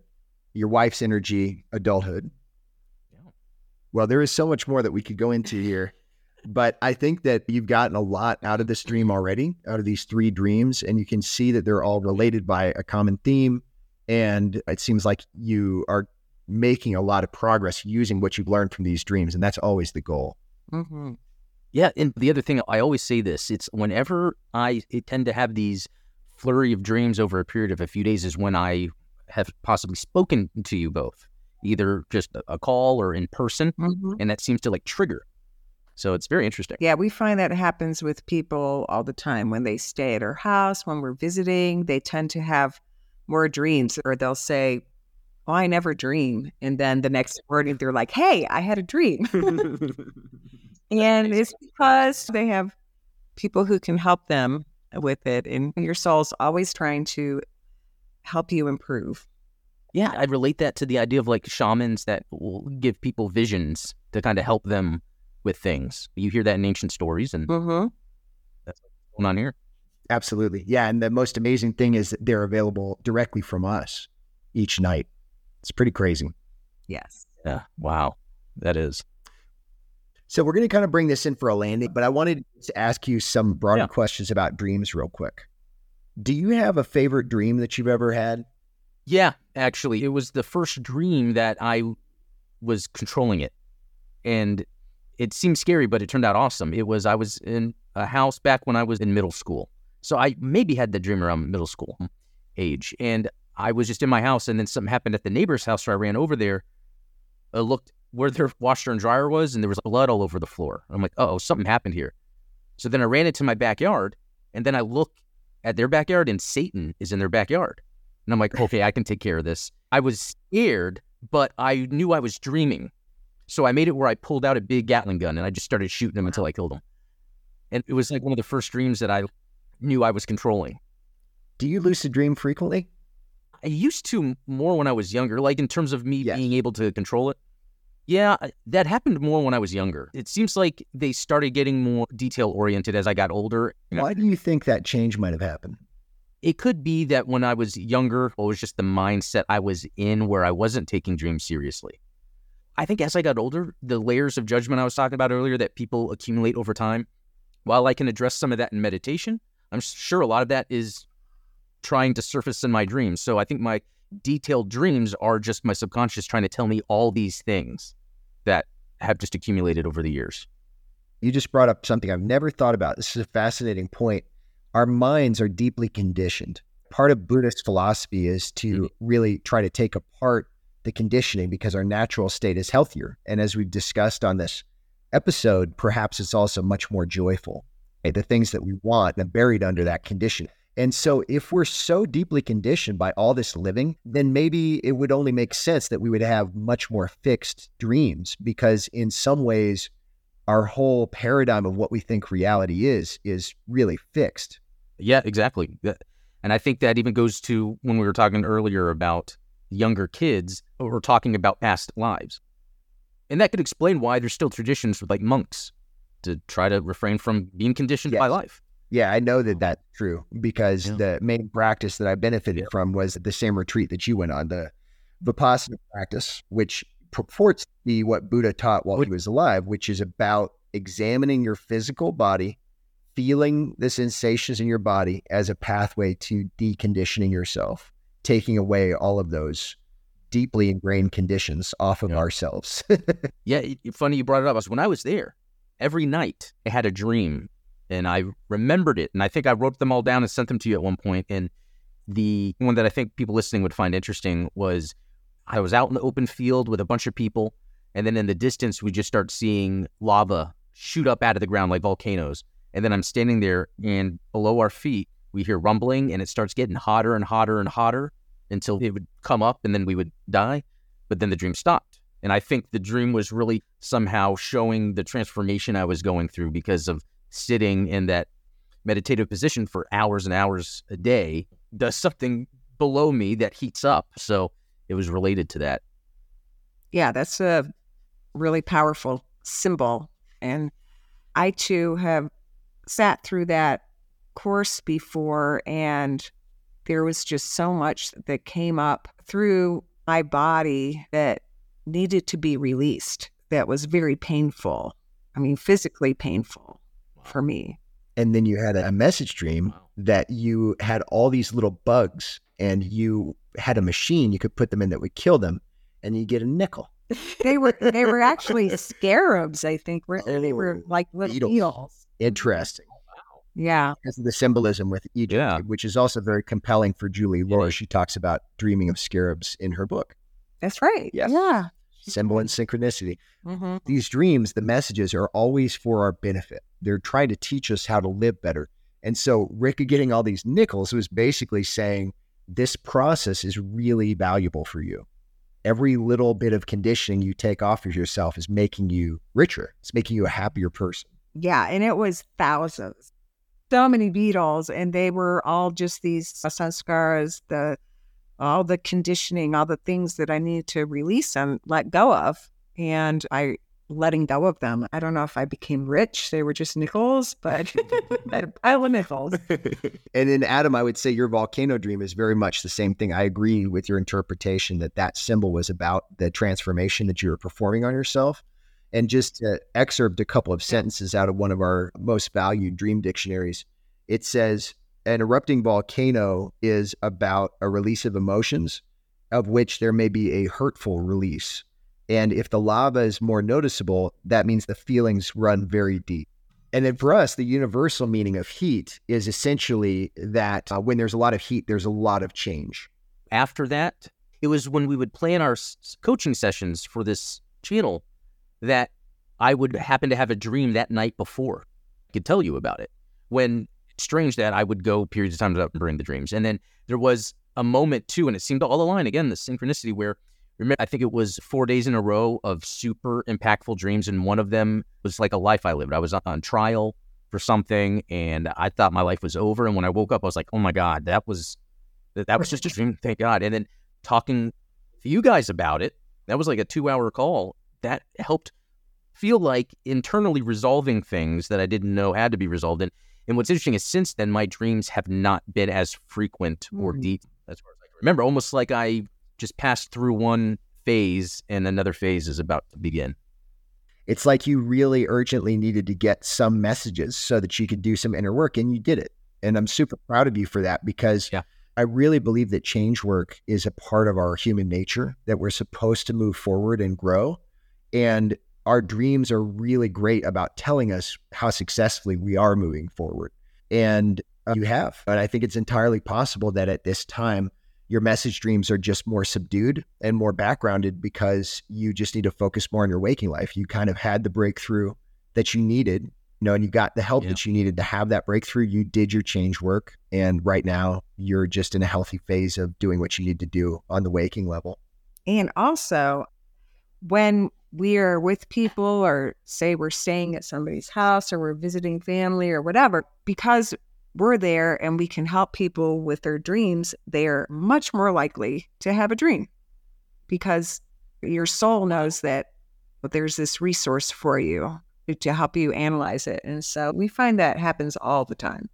your wife's energy, adulthood. Yeah. Well, there is so much more that we could go into here. But I think that you've gotten a lot out of this dream already, out of these three dreams, and you can see that they're all related by a common theme. And it seems like you are making a lot of progress using what you've learned from these dreams. And that's always the goal. Mm-hmm. Yeah, and the other thing I always say this: it's whenever I tend to have these flurry of dreams over a period of a few days is when I have possibly spoken to you both, either just a- call or in person, Mm-hmm. and that seems to like trigger. So it's very interesting. Yeah, we find that happens with people all the time when they stay at our house, when we're visiting, they tend to have more dreams, or they'll say, Well, I never dream. And then the next morning, they're like, Hey, I had a dream. and it's because they have people who can help them with it. And your soul's always trying to help you improve. Yeah, I'd relate that to the idea of like shamans that will give people visions to kind of help them with things. You hear that in ancient stories, and Mm-hmm. what's going on here. Absolutely. Yeah. And the most amazing thing is that they're available directly from us each night. It's pretty crazy. Yes. Yeah, wow, that is. So we're going to kind of bring this in for a landing, but I wanted to ask you some broader Yeah. questions about dreams real quick. Do you have a favorite dream that you've ever had? Yeah, actually, it was the first dream that I was controlling it. And it seemed scary, but it turned out awesome. It was I was in a house back when I was in middle school. So I maybe had the dream around middle school age. And I was just in my house and then something happened at the neighbor's house. So I ran over there, uh, looked where their washer and dryer was, and there was blood all over the floor. I'm like, oh, something happened here. So then I ran into my backyard and then I look at their backyard and Satan is in their backyard. And I'm like, okay, I can take care of this. I was scared, but I knew I was dreaming. So I made it where I pulled out a big Gatling gun and I just started shooting him until I killed him. And it was like one of the first dreams that I knew I was controlling. Do you lucid dream frequently? I used to more when I was younger, like in terms of me Yes. being able to control it. Yeah, uh, that happened more when I was younger. It seems like they started getting more detail oriented as I got older. Why do you think that change might have happened? It could be that when I was younger, it was just the mindset I was in where I wasn't taking dreams seriously. I think as I got older, the layers of judgment I was talking about earlier that people accumulate over time, while I can address some of that in meditation, I'm sure a lot of that is trying to surface in my dreams. So I think my detailed dreams are just my subconscious trying to tell me all these things that have just accumulated over the years. You just brought up something I've never thought about. This is a fascinating point. Our minds are deeply conditioned. Part of Buddhist philosophy is to mm-hmm. really try to take apart the conditioning because our natural state is healthier. And as we've discussed on this episode, perhaps it's also much more joyful. Okay, The things that we want are buried under that condition. And so, if we're so deeply conditioned by all this living, then maybe it would only make sense that we would have much more fixed dreams because, in some ways, our whole paradigm of what we think reality is is really fixed. Yeah, exactly. And I think that even goes to when we were talking earlier about younger kids, we're talking about past lives. And that could explain why there's still traditions with like monks to try to refrain from being conditioned by life. Yeah, I know that that's true because Yeah. the main practice that I benefited Yeah. from was the same retreat that you went on, the mm-hmm. Vipassana practice, which purports to be what Buddha taught while he was alive, which is about examining your physical body, feeling the sensations in your body as a pathway to deconditioning yourself, taking away all of those deeply ingrained conditions off of Yeah. ourselves. Yeah, funny you brought it up. I was when I was there, every night I had a dream, and I remembered it, and I think I wrote them all down and sent them to you at one point. And the one that I think people listening would find interesting was I was out in the open field with a bunch of people, and then in the distance we just start seeing lava shoot up out of the ground like volcanoes, and then I'm standing there, and below our feet we hear rumbling, and it starts getting hotter and hotter and hotter until it would come up, and then we would die. But then the dream stopped. And I think the dream was really somehow showing the transformation I was going through because of sitting in that meditative position for hours and hours a day does something below me that heats up. So it was related to that. Yeah, that's a really powerful symbol. And I too have sat through that course before, and there was just so much that came up through my body that needed to be released that was very painful. I mean, physically painful for me. and then you had a message dream that you had all these little bugs and you had a machine you could put them in that would kill them and you get a nickel. They were they were actually scarabs, I think. Were they were Oh, like little beetles. beetles. Interesting. Yeah. Because of the symbolism with Egypt, Yeah. which is also very compelling for Julie It Loar. is. She talks about dreaming of scarabs in her book, That's right. Yes. Yeah. Symbol and Synchronicity. hmm These dreams, the messages are always for our benefit. They're trying to teach us how to live better. And so Rick getting all these nickels was basically saying this process is really valuable for you. Every little bit of conditioning you take off of yourself is making you richer. It's making you a happier person. Yeah. And it was thousands. So many beetles, and they were all just these sanskaras, the all the conditioning, all the things that I needed to release and let go of. And I letting go of them. I don't know if I became rich. They were just nickels, but a pile of nickels. And then, Adam, I would say your volcano dream is very much the same thing. I agree with your interpretation that that symbol was about the transformation that you were performing on yourself. And just to excerpt a couple of sentences out of one of our most valued dream dictionaries, it says, An erupting volcano is about a release of emotions, of which there may be a hurtful release. And if the lava is more noticeable, that means the feelings run very deep. And then for us, the universal meaning of heat is essentially that uh, when there's a lot of heat, there's a lot of change. After that, it was when we would plan our coaching sessions for this channel that I would happen to have a dream that night before. I could tell you about it. When strange that I would go periods of time without remembering the dreams. And then there was a moment too, and it seemed to all align again, the synchronicity where remember I think it was four days in a row of super impactful dreams, and one of them was like a life I lived. I was on- trial for something and I thought my life was over. And when I woke up, I was like, oh my God, that was that, was just a dream. Thank God. And then talking to you guys about it, that was like a two hour call. That helped feel like internally resolving things that I didn't know had to be resolved. And and what's interesting is since then my dreams have not been as frequent or Mm. deep as far as I can remember. Almost like I just passed through one phase and another phase is about to begin. It's like you really urgently needed to get some messages so that you could do some inner work, and you did it. And I'm super proud of you for that because Yeah. I really believe that change work is a part of our human nature, that we're supposed to move forward and grow. And our dreams are really great about telling us how successfully we are moving forward. And uh, you have. And I think it's entirely possible that at this time, your message dreams are just more subdued and more backgrounded because you just need to focus more on your waking life. You kind of had the breakthrough that you needed, you know, and you got the help Yeah. that you needed to have that breakthrough. You did your change work. And right now, you're just in a healthy phase of doing what you need to do on the waking level. And also, when we are with people, or say we're staying at somebody's house, or we're visiting family, or whatever, because we're there and we can help people with their dreams, they're much more likely to have a dream because your soul knows that there's this resource for you to help you analyze it. And so we find that happens all the time.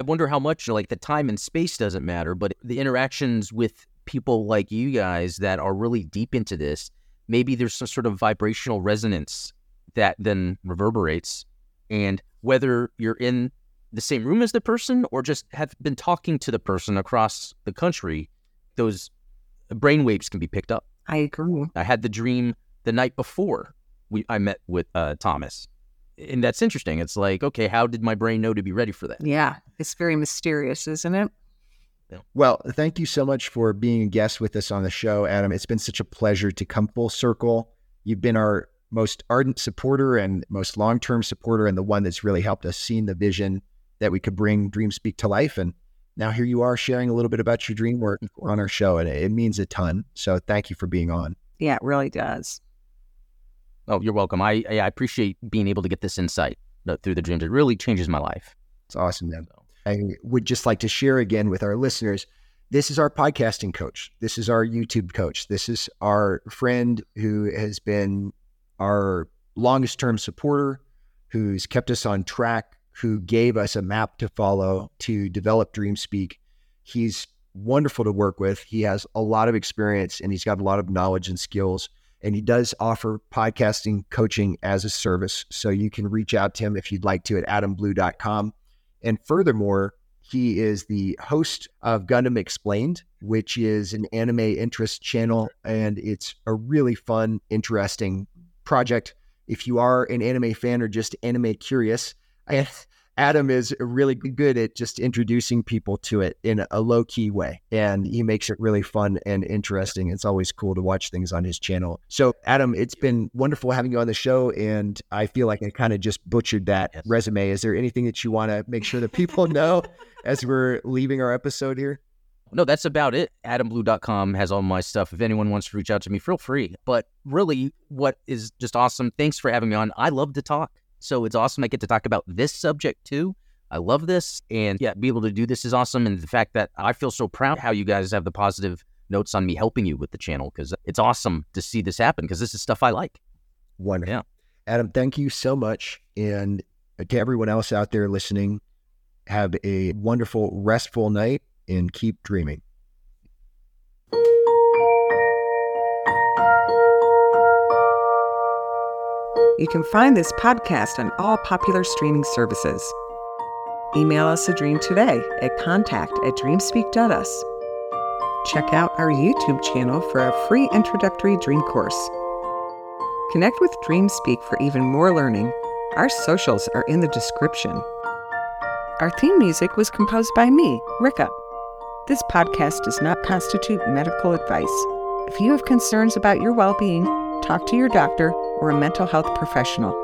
I wonder how much like the time and space doesn't matter, but the interactions with people like you guys that are really deep into this, maybe there's some sort of vibrational resonance that then reverberates. And whether you're in the same room as the person or just have been talking to the person across the country, those brainwaves can be picked up. I agree. I had the dream the night before we I met with uh, Thomas. And that's interesting. It's like, okay, how did my brain know to be ready for that? Yeah, it's very mysterious, isn't it? Well, thank you so much for being a guest with us on the show, Adam. It's been such a pleasure to come full circle. You've been our most ardent supporter and most long term supporter, and the one that's really helped us see the vision that we could bring DreamSpeak to life. And now here you are sharing a little bit about your dream work on our show, and it means a ton. So thank you for being on. Yeah, it really does. Oh, you're welcome. I I appreciate being able to get this insight uh, through the dreams. It really changes my life. It's awesome, man. I would just like to share again with our listeners this is our podcasting coach. This is our YouTube coach. This is our friend who has been our longest term supporter, who's kept us on track, who gave us a map to follow to develop DreamSpeak. He's wonderful to work with. He has a lot of experience and he's got a lot of knowledge and skills. And he does offer podcasting coaching as a service. So you can reach out to him if you'd like to at adamblue.com. And furthermore, he is the host of Gundam Explained, which is an anime interest channel. And it's a really fun, interesting project. If you are an anime fan or just anime curious, I, Adam is really good at just introducing people to it in a low key way. And he makes it really fun and interesting. It's always cool to watch things on his channel. So, Adam, it's been wonderful having you on the show. And I feel like I kind of just butchered that yes. resume. Is there anything that you want to make sure that people know as we're leaving our episode here? No, that's about it. AdamBlue.com has all my stuff. If anyone wants to reach out to me, feel free. But really, what is just awesome, thanks for having me on. I love to talk. So it's awesome I get to talk about this subject too. I love this. And yeah, be able to do this is awesome. And the fact that I feel so proud how you guys have the positive notes on me helping you with the channel because it's awesome to see this happen because this is stuff I like. Wonderful. Yeah. Adam, thank you so much. And to everyone else out there listening, have a wonderful, restful night and keep dreaming. You can find this podcast on all popular streaming services. Email us a dream today at contact at dreamspeak.us. Check out our YouTube channel for a free introductory dream course. Connect with DreamSpeak for even more learning. Our socials are in the description. Our theme music was composed by me, Rika. This podcast does not constitute medical advice. If you have concerns about your well being, talk to your doctor or a mental health professional.